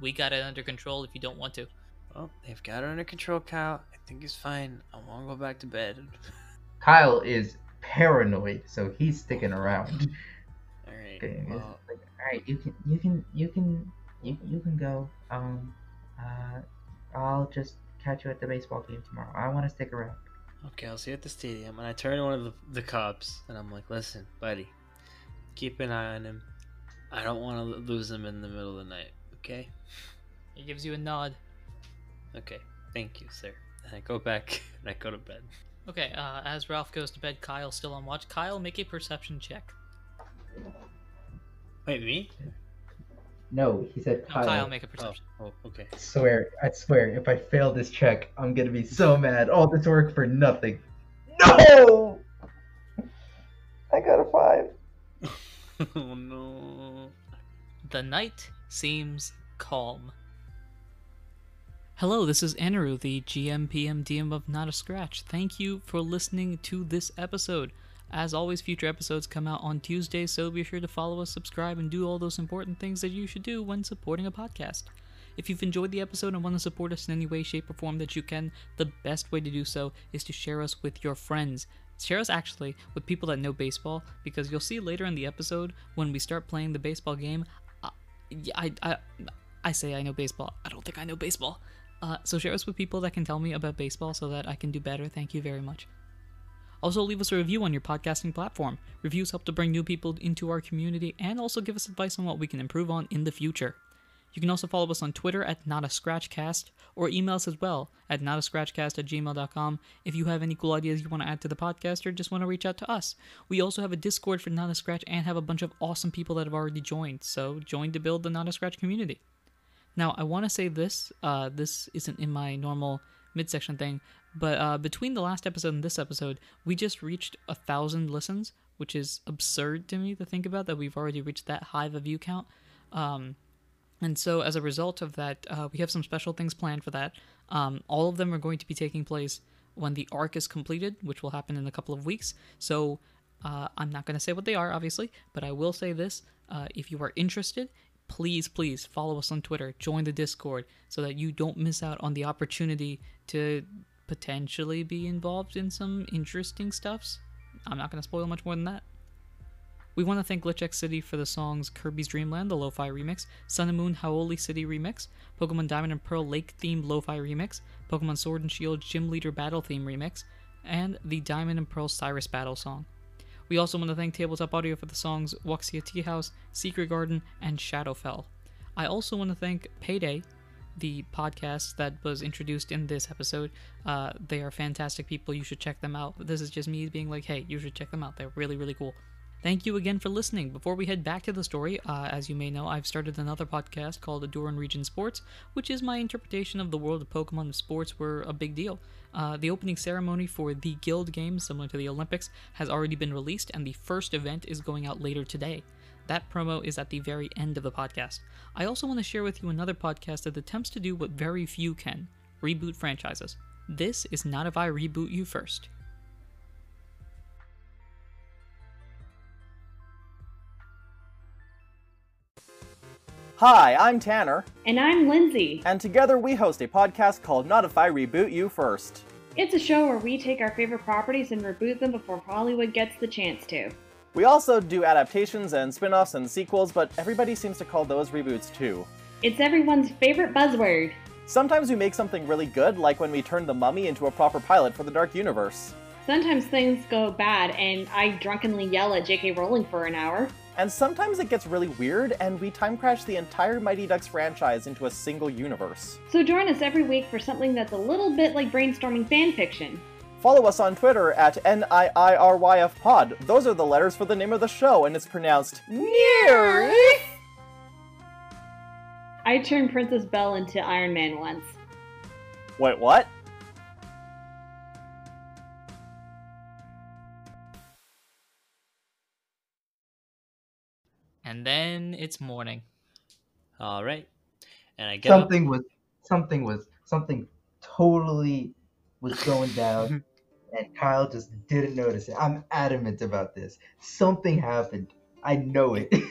we got it under control. If you don't want to, Well, they've got it under control, Kyle. I think it's fine. I want to go back to bed. Kyle is paranoid, so he's sticking around. All right. Okay, well, like, all right, you can, you can, you can, you, you can go. Um, uh, I'll just catch you at the baseball game tomorrow. I want to stick around. okay, I'll see you at the stadium. And I turn to one of the, the cops, and I'm like, "Listen, buddy, keep an eye on him. I don't want to lose him in the middle of the night. Okay? he gives you a nod. Okay. Thank you, sir." And I go back and I go to bed. Okay, uh, as Ralph goes to bed, Kyle's still on watch. Kyle, make a perception check. Wait, me? No, he said No, Kyle. Kyle, make a Oh, perception. oh, okay. I swear, I swear, if I fail this check, I'm gonna be so mad. All this work for nothing. No! I got a five. oh no. The night seems calm. Hello, this is Anaru, the GM PM DM of Not a Scratch. Thank you for listening to this episode. As always, future episodes come out on Tuesdays, so be sure to follow us, subscribe, and do all those important things that you should do when supporting a podcast. If you've enjoyed the episode and want to support us in any way, shape, or form that you can, the best way to do so is to share us with your friends. Share us actually with people that know baseball because you'll see later in the episode when we start playing the baseball game. I, I, I say I know baseball. I don't think I know baseball. Uh, so share us with people that can tell me about baseball so that I can do better. Thank you very much. Also, leave us a review on your podcasting platform. Reviews help to bring new people into our community and also give us advice on what we can improve on in the future. You can also follow us on Twitter at NotAScratchCast or email us as well at notascratchcast at gmail.com if you have any cool ideas you want to add to the podcast or just want to reach out to us. We also have a Discord for Not a Scratch and have a bunch of awesome people that have already joined, so join to build the Not a Scratch community. Now, I want to say this. Uh, this isn't in my normal midsection thing, but uh, between the last episode and this episode, we just reached a thousand listens, which is absurd to me to think about that we've already reached that high of a view count. Um, and so, as a result of that, uh, we have some special things planned for that. Um, all of them are going to be taking place when the arc is completed, which will happen in a couple of weeks. So, uh, I'm not going to say what they are, obviously, but I will say this. Uh, if you are interested, please, please follow us on Twitter, join the Discord, so that you don't miss out on the opportunity to potentially be involved in some interesting stuffs. I'm not going to spoil much more than that. We want to thank GlitchxCity for the songs Kirby's Dream Land, the lo-fi remix, Sun and Moon Hau'oli City remix, Pokemon Diamond and Pearl Lake themed lo-fi remix, Pokemon Sword and Shield Gym Leader Battle theme remix, and the Diamond and Pearl Cyrus Battle song. We also want to thank Tabletop Audio for the songs Wuxia Tea House, Secret Garden, and Shadowfell. I also want to thank Payday, the podcast that was introduced in this episode. Uh, they are fantastic people. You should check them out. This is just me being like, hey, you should check them out. They're really, really cool. Thank you again for listening. Before we head back to the story, uh, as you may know, I've started another podcast called Adoran Region Sports, which is my interpretation of the world of Pokemon sports were a big deal. Uh, the opening ceremony for the Guild Games, similar to the Olympics, has already been released, and the first event is going out later today. That promo is at the very end of the podcast. I also want to share with you another podcast that attempts to do what very few can reboot franchises. This is Not If I Reboot You First. Hi, I'm Tanner, And I'm Lindsay. and together we host a podcast called Not If I Reboot You First. It's a show where we take our favorite properties and reboot them before Hollywood gets the chance to. We also do adaptations and spin offs and sequels, but everybody seems to call those reboots too. It's everyone's favorite buzzword. Sometimes we make something really good, like when we turned The Mummy into a proper pilot for the Dark Universe. Sometimes things go bad and I drunkenly yell at J.K. Rowling for an hour. And sometimes it gets really weird, and we time crash the entire Mighty Ducks franchise into a single universe. So join us every week for something that's a little bit like brainstorming fanfiction. Follow us on Twitter at NIIRYF Pod. Those are the letters for the name of the show, and it's pronounced Near. I turned Princess Belle into Iron Man once. Wait, what? And then it's morning. All right. And I get up. something was something was something totally was going down and Kyle just didn't notice it. I'm adamant about this. Something happened. I know it.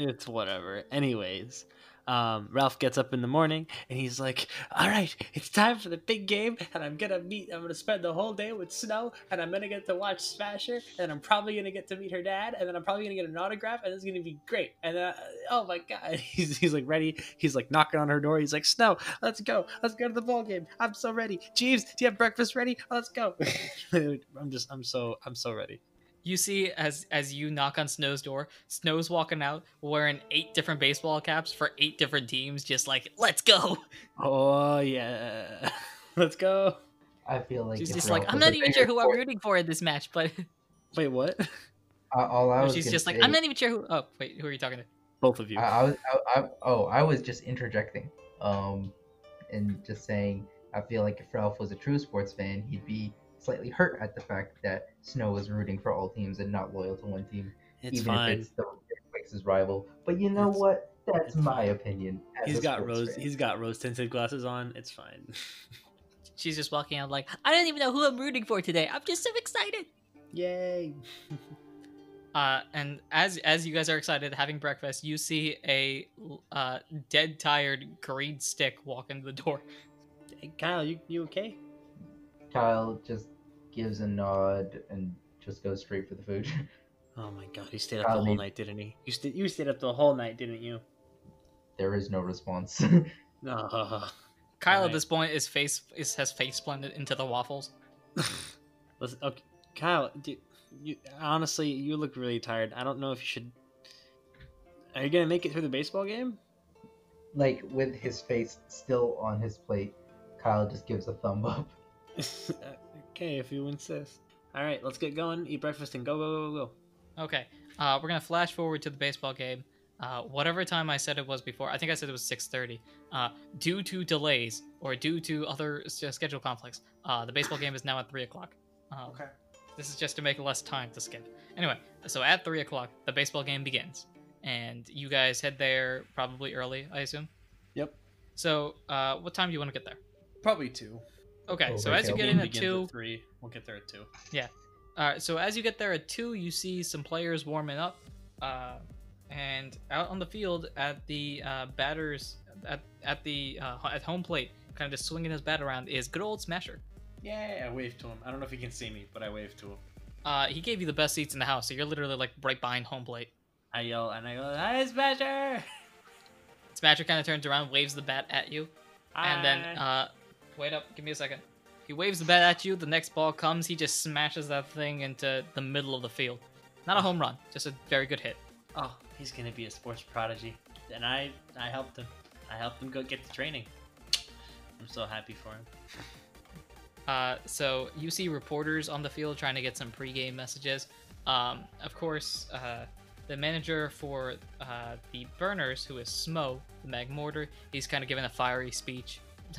It's whatever. Anyways, um, Ralph gets up in the morning and he's like, "All right, it's time for the big game, and I'm gonna meet. I'm gonna spend the whole day with Snow, and I'm gonna get to watch Smasher, and I'm probably gonna get to meet her dad, and then I'm probably gonna get an autograph, and it's gonna be great. And uh, oh my god, he's he's like ready. He's like knocking on her door. He's like, Snow, let's go. Let's go to the ball game. I'm so ready. Jeeves, do you have breakfast ready? Let's go. I'm just, I'm so, I'm so ready. You see, as as you knock on Snow's door, Snow's walking out wearing eight different baseball caps for eight different teams, just like, let's go. Oh yeah, let's go. I feel like She's just like, I'm not even sure who I'm rooting for in this match, but Wait, what? Uh, all I was she's gonna just like, I'm not even sure who. Oh, wait, who are you talking to? Both of you. I, I was I, I, oh I was just interjecting, um, and just saying I feel like if Ralph was a true sports fan, he'd be slightly hurt at the fact that Snow was rooting for all teams and not loyal to one team, it's even fine. if it's the Pix's rival. But you know It's- what? That's my fine. opinion. as He's a got rose. fan. He's got rose tinted glasses on. It's fine. She's just walking out like, I don't even know who I'm rooting for today. I'm just so excited. Yay! Uh, and as as you guys are excited having breakfast, you see a uh, dead tired green stick walk into the door. Hey, Kyle, you you okay? Kyle just gives a nod and just goes straight for the food. Oh my god, he stayed up Kyle the whole night, didn't he? You stayed you stayed up the whole night, didn't you? there is no response. No. Oh. Kyle Right. at this point is face is has face blended into the waffles. Listen, okay, Kyle, do, you honestly you look really tired. I don't know if you should. Are you gonna make it through the baseball game? like with his face still on his plate, Kyle just gives a thumb up. Okay, if you insist. All right, let's get going. Eat breakfast and go go go go. Okay, uh, we're gonna flash forward to the baseball game. Uh, whatever time I said it was before, I think I said it was 6:30. Uh, due to delays or due to other s- uh, schedule conflicts, uh, the baseball game is now at three o'clock. Um, Okay. This is just to make less time to skip. Anyway, so at three o'clock, the baseball game begins, and you guys head there probably early, I assume. Yep. So, uh, what time do you want to get there? Probably two. Okay, Oh, so as you get in at begins two, three. We'll get there at two. Yeah. All right. so as you get there at two, you see some players warming up, uh, and out on the field at the uh, batters at at the uh, at home plate, kind of just swinging his bat around, is good old Smasher. Yeah, I waved to him. I don't know if he can see me, but I waved to him. Uh, he gave you the best seats in the house, so you're literally like right behind home plate. I yell and I go, "Hi, Smasher!" Smasher kind of turns around, waves the bat at you, and then uh, wait up, give me a second. He waves the bat at you. The next ball comes, he just smashes that thing into the middle of the field. Not a home run, just a very good hit. oh, he's gonna be a sports prodigy, and I I helped him. I helped him go get the training. I'm so happy for him. Uh, so you see reporters on the field trying to get some pregame messages. Um, of course, uh, the manager for uh, the Burners, who is Smo, the Magmortar, he's kind of giving a fiery speech.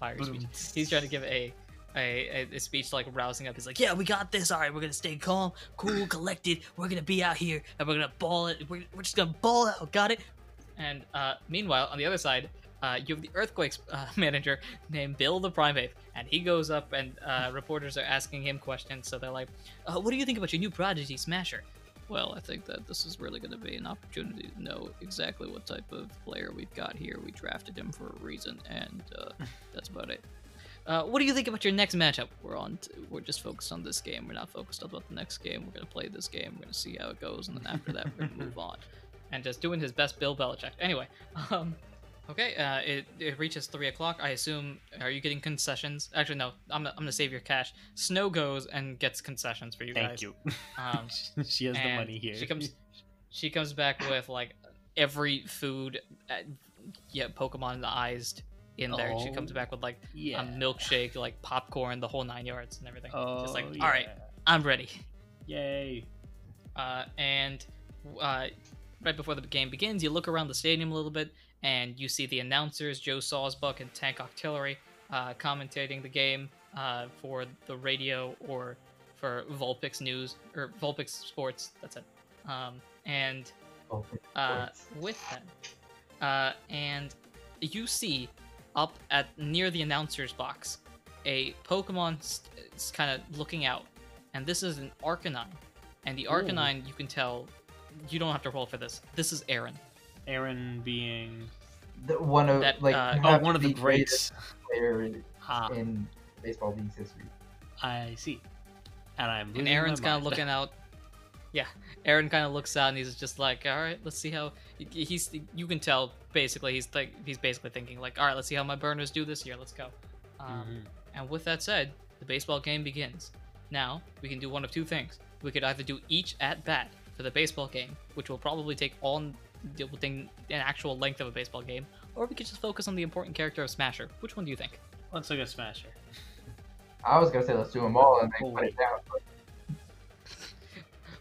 fiery speech. He's trying to give a, a a- a speech like rousing up. He's like, "Yeah, we got this. All right, we're gonna stay calm, cool, collected. We're gonna be out here and we're gonna ball it. We're, we're just gonna ball out. Got it?" And uh, meanwhile, on the other side, uh, you have the earthquakes uh, manager named Bill the Primate, and he goes up and uh, reporters are asking him questions. So they're like, uh, "What do you think about your new prodigy, Smasher?" Well, I think that this is really going to be an opportunity to know exactly what type of player we've got here. We drafted him for a reason, and uh, that's about it. Uh, what do you think about your next matchup? We're on. T- we're just focused on this game. We're not focused on about the next game. We're gonna play this game. We're gonna see how it goes, and then after that, we're gonna move on. And just doing his best Bill Belichick. Anyway, um, okay. Uh, it it reaches three o'clock. I assume. Are you getting concessions? Actually, no. I'm I'm gonna save your cash. Snow goes and gets concessions for you Thank guys. you. Um, she has the money here. She comes, she comes back with like every food, uh, yeah, Pokemon in the eyes in there. She comes Oh, back with like yeah. a milkshake, like popcorn, the whole nine yards and everything. Oh, Just like, yeah. all right, I'm ready. Yay. Uh, and uh, right before the game begins, you look around the stadium a little bit, and you see the announcers, Joe Sawsbuck and Tank Octillery, uh, commentating the game uh, for the radio or for Vulpix News or Vulpix Sports. That's it. Um, and uh, with that, uh, and you see up at near the announcer's box a Pokemon st- kind of looking out, and this is an Arcanine, and the Arcanine you can tell you don't have to roll for this. This is Aaron. Aaron being The, one of That, like uh, oh, perhaps one of the greatest greats. player in, Ah, in baseball league's history. I see. And I'm And Aaron's kind of looking out. Yeah, Aaron kind of looks out and he's just like, "All right, let's see how." He's you can tell basically he's like he's basically thinking like, "All right, let's see how my burners do this year. Let's go." Um, Mhm. And with that said, the baseball game begins. Now we can do one of two things. We could either do each at bat for the baseball game, which will probably take all the thing an actual length of a baseball game, or we could just focus on the important character of Smasher. Which one do you think? Let's look at Smasher. I was gonna say let's do them all and then Oh, put it down. But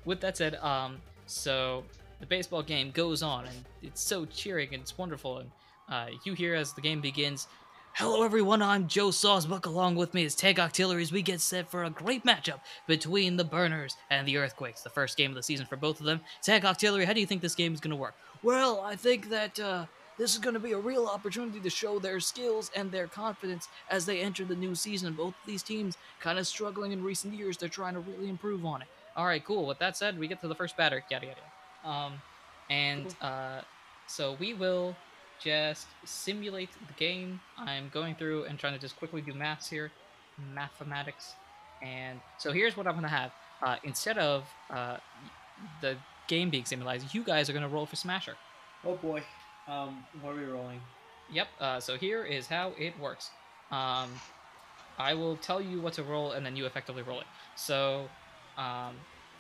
with that said, um, so the baseball game goes on, and it's so cheering and it's wonderful. And uh, you hear as the game begins, "Hello, everyone! I'm Joe Sawsbuck. Along with me is Tank Octillery as we get set for a great matchup between the Burners and the Earthquakes, the first game of the season for both of them. Tank Octillery, how do you think this game is going to work? Well, I think that uh, this is going to be a real opportunity to show their skills and their confidence as they enter the new season. Both of these teams kind of struggling in recent years. They're trying to really improve on it. All right, cool. With that said, we get to the first batter. Yada yada. yada. Um, and uh, so we will just simulate the game. I'm going through and trying to just quickly do maths here, mathematics. And so here's what I'm gonna have. Uh, instead of uh, the game being simulated, you guys are gonna roll for Smasher. Oh boy. Um, what are we rolling? Yep. Uh, so here is how it works. Um, I will tell you what to roll, and then you effectively roll it. So, um,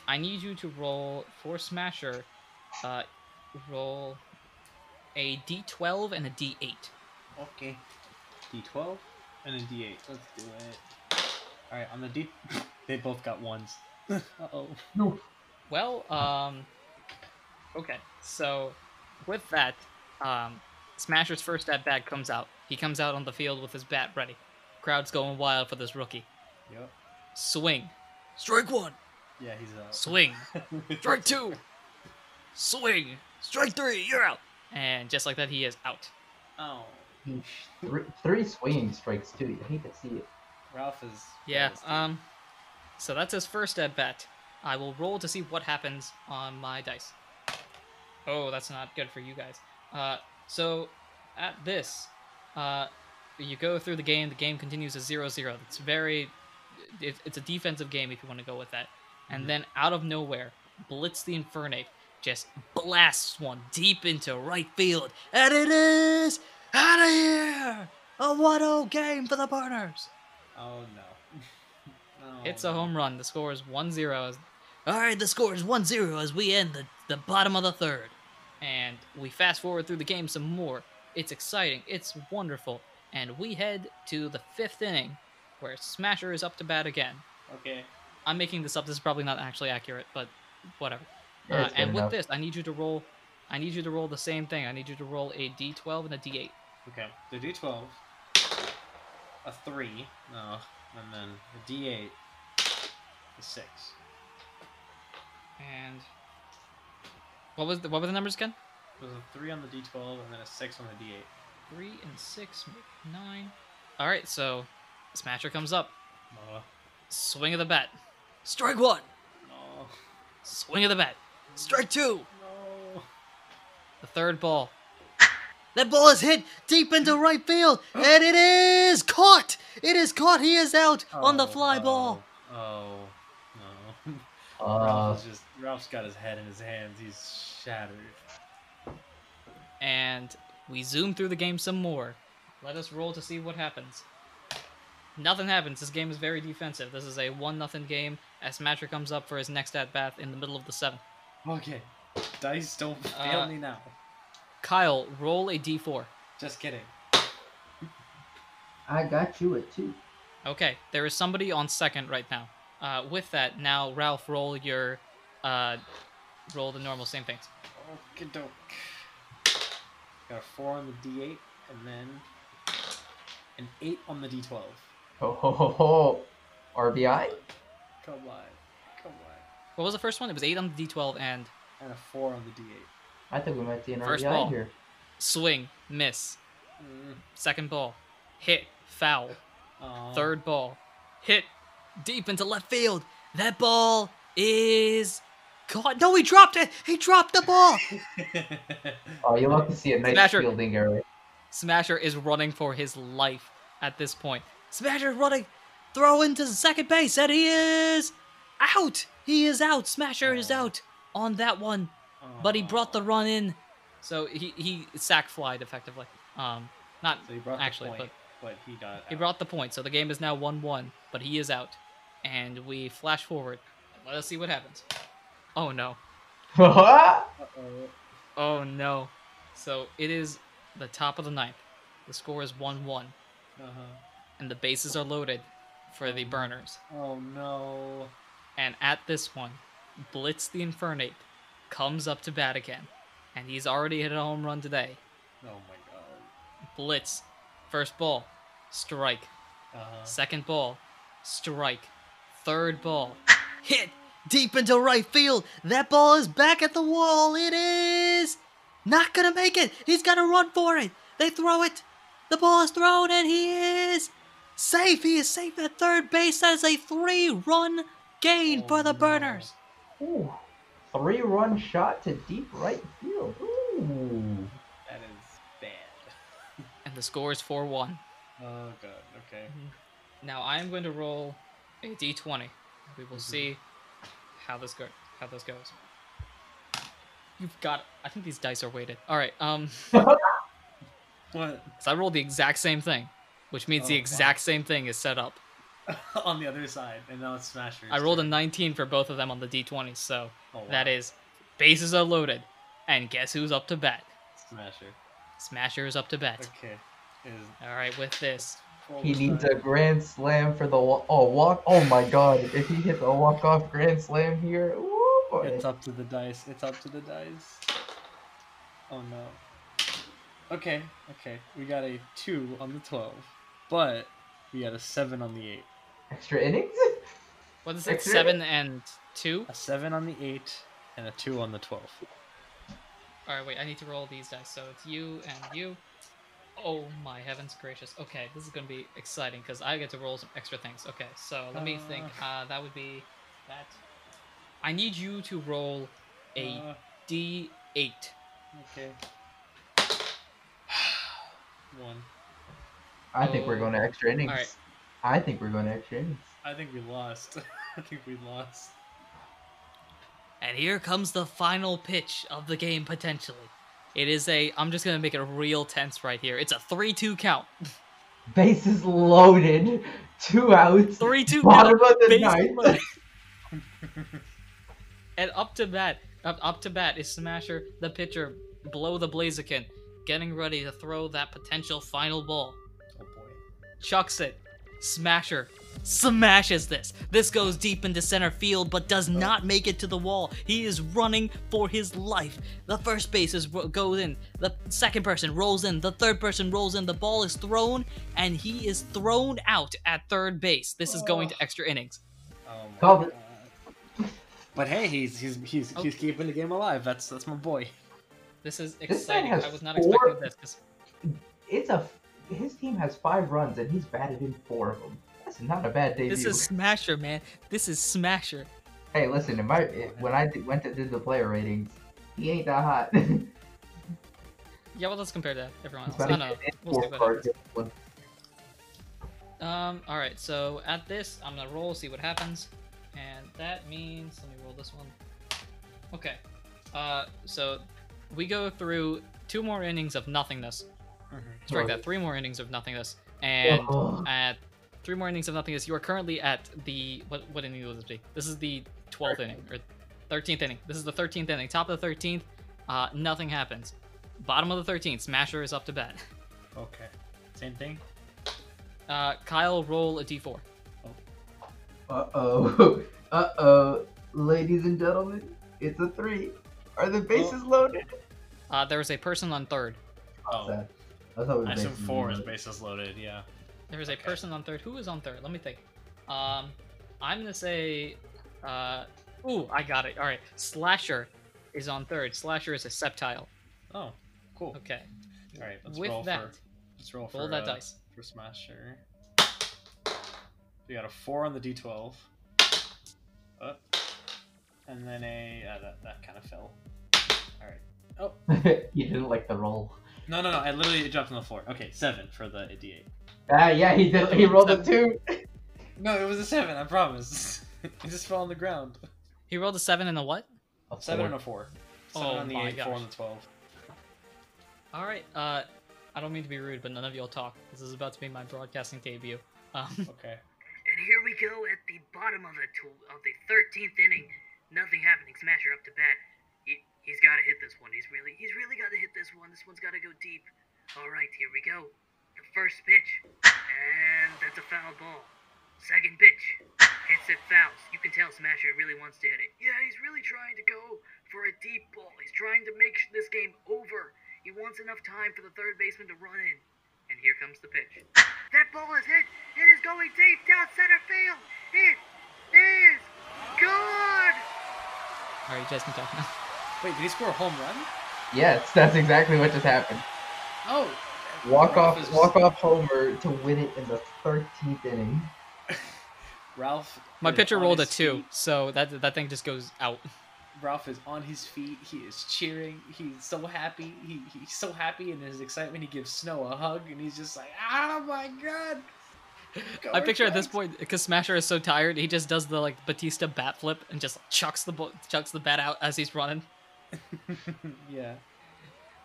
I need you to roll for Smasher. Uh, roll a D12 and a D8. Okay. D12 and a D8. Let's do it. All right, on the D, they both got ones. uh oh. No. Well, um, okay. So, with that, um, Smasher's first at bat comes out. He comes out on the field with his bat ready. Crowd's going wild for this rookie. Yep. Swing. Strike one. Yeah, he's out. Swing. Strike two. Swing. Strike three. You're out. And just like that, he is out. Oh, Three, three swinging strikes too. I hate to see it. Ralph is. Yeah. Um. So that's his first at bat. I will roll to see what happens on my dice. Oh, that's not good for you guys. Uh. So at this, uh, you go through the game. The game continues as 0-0. It's very. It, it's a defensive game if you want to go with that. And Mhm. then out of nowhere, Blitz the Infernape just blasts one deep into right field, and it is out of here. A 1-0 game for the Burners. Oh no. oh, It's a home run. The score is 1 0. All right, the score is 1 0 as we end the, the bottom of the third. And we fast forward through the game some more. It's exciting. It's wonderful. And we head to the fifth inning where Smasher is up to bat again. Okay. I'm making this up. This is probably not actually accurate, but whatever. Yeah, Uh, and with enough. this, I need you to roll. I need you to roll the same thing. I need you to roll a d12 and a d8. Okay. The D12. A three. No. And then the D8. A six. And what was the, what were the numbers again? There's a three on the D12 and then a six on the D8. Three and six make nine. All right, so Smasher comes up. Oh. Swing of the bat. Strike one. No. Swing of the bat. Strike two. No. The third ball. That ball is hit deep into right field, and it is caught. It is caught. He is out on the Oh, fly oh, ball. Oh. No. Uh, Ralph is just. Ralph's got his head in his hands. He's shattered. And we zoom through the game some more. Let us roll to see what happens. Nothing happens. This game is very defensive. This is a one nothing game. As Smasher comes up for his next at bat in the middle of the seventh. Okay. Dice don't fail Uh, me now. Kyle, roll a d4. Just kidding. I got you at two. Okay, there is somebody on second right now. Uh, with that, now Ralph, roll your, uh, roll the normal same things. Okie doke. Got a four on the D8 and then an eight on the D12. Ho ho ho ho. RBI? Come on. Come on. What was the first one? It was eight on the d12 and And a four on the D8. I think we might see an First RBI ball. here. swing, miss. Mm. Second ball, hit, foul. Aw. Third ball, hit deep into left field. That ball is caught. No, he dropped it. He dropped the ball. Oh, you'll have to see a nice Smasher. fielding error. Smasher is running for his life at this point. Smasher running, throw into second base, and he is out. He is out. Smasher is out on that one, but he brought the run in. So he he sack flied effectively. Um, not So he brought actually, the point, but he got. He brought the point, so the game is now 1 1, but he is out. And we flash forward. Let us see what happens. Oh no. Uh-oh. Oh no. So it is the top of the ninth. The score is 1 1, Uh-huh. and the bases are loaded for the burners. Oh no. And at this one, Blitz the Infernape comes up to bat again. And he's already hit a home run today. Oh my god. Blitz, first ball, strike. Uh-huh. Second ball, strike. Third ball, hit deep into right field. That ball is back at the wall. It is not gonna make it. He's gonna run for it. They throw it. The ball is thrown, and he is safe. He is safe at third base. That is a three-run gain Oh, for the no. Burners. Ooh, three run shot to deep right field. Ooh. That is bad. And the score is 4 1. Oh god. Okay. Now I am going to roll a d20. We will Mhm. see how this go how this goes. You've got I think these dice are weighted. Alright, um What? so I rolled the exact same thing. Which means the Oh, wow. exact same thing is set up. on the other side, and now it's smasher. I rolled a 19 for both of them on the d20, so Oh, wow. that is bases are loaded. And guess who's up to bat? Smasher. Smasher is up to bat. Okay. Is Alright, with this. He needs a grand slam for the wa- oh walk. Oh my god! If he hits a walk off grand slam here, ooh. It's up to the dice. It's up to the dice. Oh no. Okay, okay. We got a 2 on the 12. But we got a 7 on the 8. extra innings. What is it? Extra? Seven and two? A 7 on the 8 and a 2 on the 12. Alright, wait, I need to roll these dice. So it's you and you. Oh my heavens gracious. Okay, this is gonna be exciting because I get to roll some extra things. Okay, so let me think. Uh, that would be that. I need you to roll a Uh, D8. okay. 1. I think we're going to extra innings. Alright. I think we're going to extra innings. I think we lost. I think we lost. And here comes the final pitch of the game potentially. It is a. I'm just gonna make it real tense right here. It's a three-two count. Bases loaded. Two outs. Three-two Bottom count. of the bases ninth. and up to bat, up, up to bat is Smasher, the pitcher, below the Blaziken, getting ready to throw that potential final ball. Oh boy. Chucks it. Smasher smashes this. This goes deep into center field, but does oh. not make it to the wall. He is running for his life. The first base is goes in. The second person rolls in. The third person rolls in. The ball is thrown, and he is thrown out at third base. This is going to oh. extra innings. Oh my God. But hey, he's he's he's Oh. he's keeping the game alive. That's that's my boy. This is exciting. has I was not four- expecting this. 'cause- It's a. His team has five runs and he's batted in four of them. That's not a bad debut. This is Smasher, man. This is Smasher. Hey, listen. In my when I did- went to do the player ratings, he ain't that hot. Yeah, well, let's compare that. everyone else. got No, no. We'll see scorecard, what happens. this one. Um, alright, so at this, I'm gonna roll, see what happens. And that means, let me roll this one. Okay. Uh, so we go through two more innings of nothingness. Strike that, three more innings of nothingness. And Oh. at three more innings of nothingness, you are currently at the, what, what inning will this be? This is the 12th inning, or 13th inning. This is the 13th inning. Top of the 13th, uh, nothing happens. Bottom of the 13th, Smasher is up to bat. Okay. Same thing. Uh, Kyle, roll a d4. Uh oh. Uh oh. Ladies and gentlemen, it's a three. Are the bases loaded? Uh, there is a person on third. Oh, Sad. I thought it was I assume four is bases loaded. Yeah. There is a Okay. person on third. Who is on third? Let me think. Um, I'm gonna say, uh, ooh, I got it. All right, Slasher is on third. Slasher is a Sceptile. Oh, cool. Okay. All right. Let's With roll that, for let's roll roll for that uh, dice. for Smasher. We got a four on the d12. Uh, and then a uh, that that kind of fell. All right. Oh you didn't like the roll. no no no! I literally dropped on the floor. Okay, seven for the d8. Ah, yeah, he did. He rolled a two. No, it was a seven. I promise. he just fell on the ground. He rolled a seven and a what? A Seven and a four. Seven Oh on the my eight, four on the twelve. All right. Uh, I don't mean to be rude, but none of y'all talk. This is about to be my broadcasting debut. Um, Okay. And here we go at the bottom of the tw- of the 13th inning. Nothing happening. Smasher up to bat. He, he's got to hit this one. He's really he's really got to hit this one. This one's got to go deep. All right, here we go. The first pitch, and that's a foul ball. Second pitch, hits it fouls. You can tell Smasher really wants to hit it. Yeah, he's really trying to go for a deep ball. He's trying to make this game over. He wants enough time for the third baseman to run in. And here comes the pitch. That ball is hit. It is going deep down center field. It is good. all right, you guys can talk now. Wait, did he score a home run? Yes, that's exactly what just happened. Oh. Walk off, is- walk off homer to win it in the 13th inning. Ralph. My pitcher rolled a his two, feet. so that that thing just goes out. Ralph is on his feet. He is cheering. He's so happy. He, he's so happy in his excitement. He gives Snow a hug, and he's just like, "Oh my god!" Go I Red picture at this point because Smasher is so tired, he just does the like Bautista bat flip and just chucks the bo- chucks the bat out as he's running. yeah.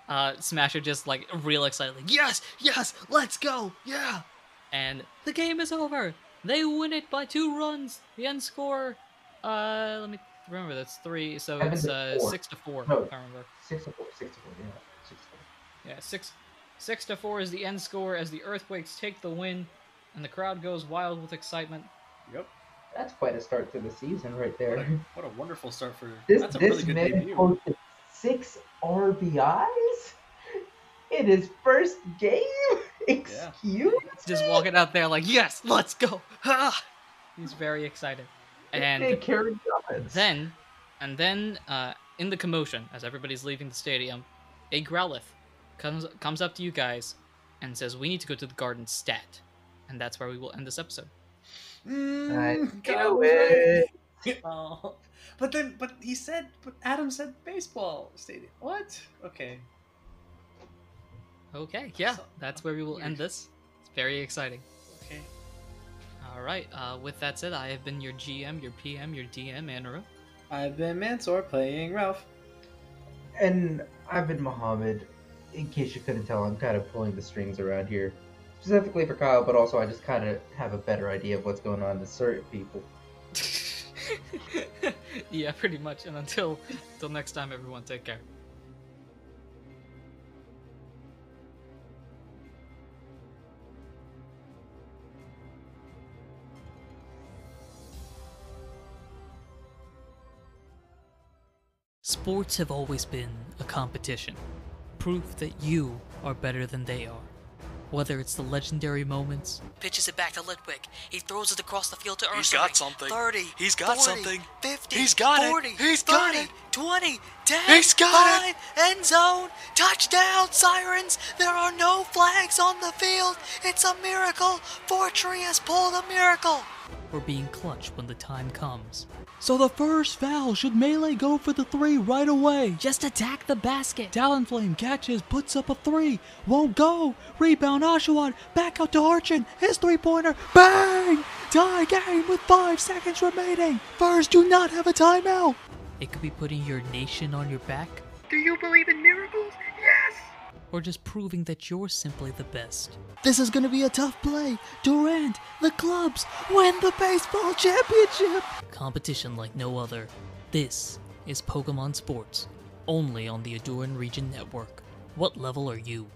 Uh, Smasher just like real excited, like yes, yes, let's go, yeah. And the game is over. They win it by two runs. The end score, uh, let me remember that's three, so Seven it's to uh four. six to four. No. I remember. Six to four, six to four, yeah. Six to four. Yeah, six six to four is the end score as the Earthquakes take the win, and the crowd goes wild with excitement. Yep. That's quite a start to the season right What there. a, what a wonderful start for. This that's a this really good man debut. posted six RBIs in his first game. Excuse Just walking out there like yes, let's go. Ha! He's very excited. And Hey, Karen Dobbins. Then, and then, uh, in the commotion, as everybody's leaving the stadium, a Growlithe comes comes up to you guys and says, "We need to go to the garden stat," and that's where we will end this episode. Mm, Get go away. Red. Oh, but then, but he said, but Adam said baseball stadium. What? Okay. Okay, yeah, So- that's where we will end this. It's very exciting. Okay. All right. Uh, with that said, I have been your GM, your PM, your DM, Anuru. I've been Mansoor playing Ralph. And I've been Mohammed. In case you couldn't tell, I'm kind of pulling the strings around here. Specifically for Kyle, but also I just kind of have a better idea of what's going on to certain people. yeah, pretty much. And until until next time, everyone, take care. Sports have always been a competition, proof that you are better than they are. Whether it's the legendary moments, Pitches it back to Litwick. He throws it across the field to Ursaring. He's got something. 30. He's got 40, something. 50. He's got it. 40, He's got it. 20. 10. He's got it. 5, End zone. Touchdown, Sirens. There are no flags on the field. It's a miracle. Fortry has pulled a miracle. or being clutch when the time comes. So the first foul should Melee go for the three right away. Just attack the basket. Talonflame catches, puts up a three, won't go. Rebound Oshawott, back out to Archon, his three pointer, bang! Tie game with five seconds remaining. First, do not have a timeout. It could be putting your nation on your back, Do you believe in miracles? Yes! Or just proving that you're simply the best. This is gonna be a tough play. Durant, the clubs, win the baseball championship! Competition like no other. This is Pokemon Sports, only on the Aduran Region Network. What level are you?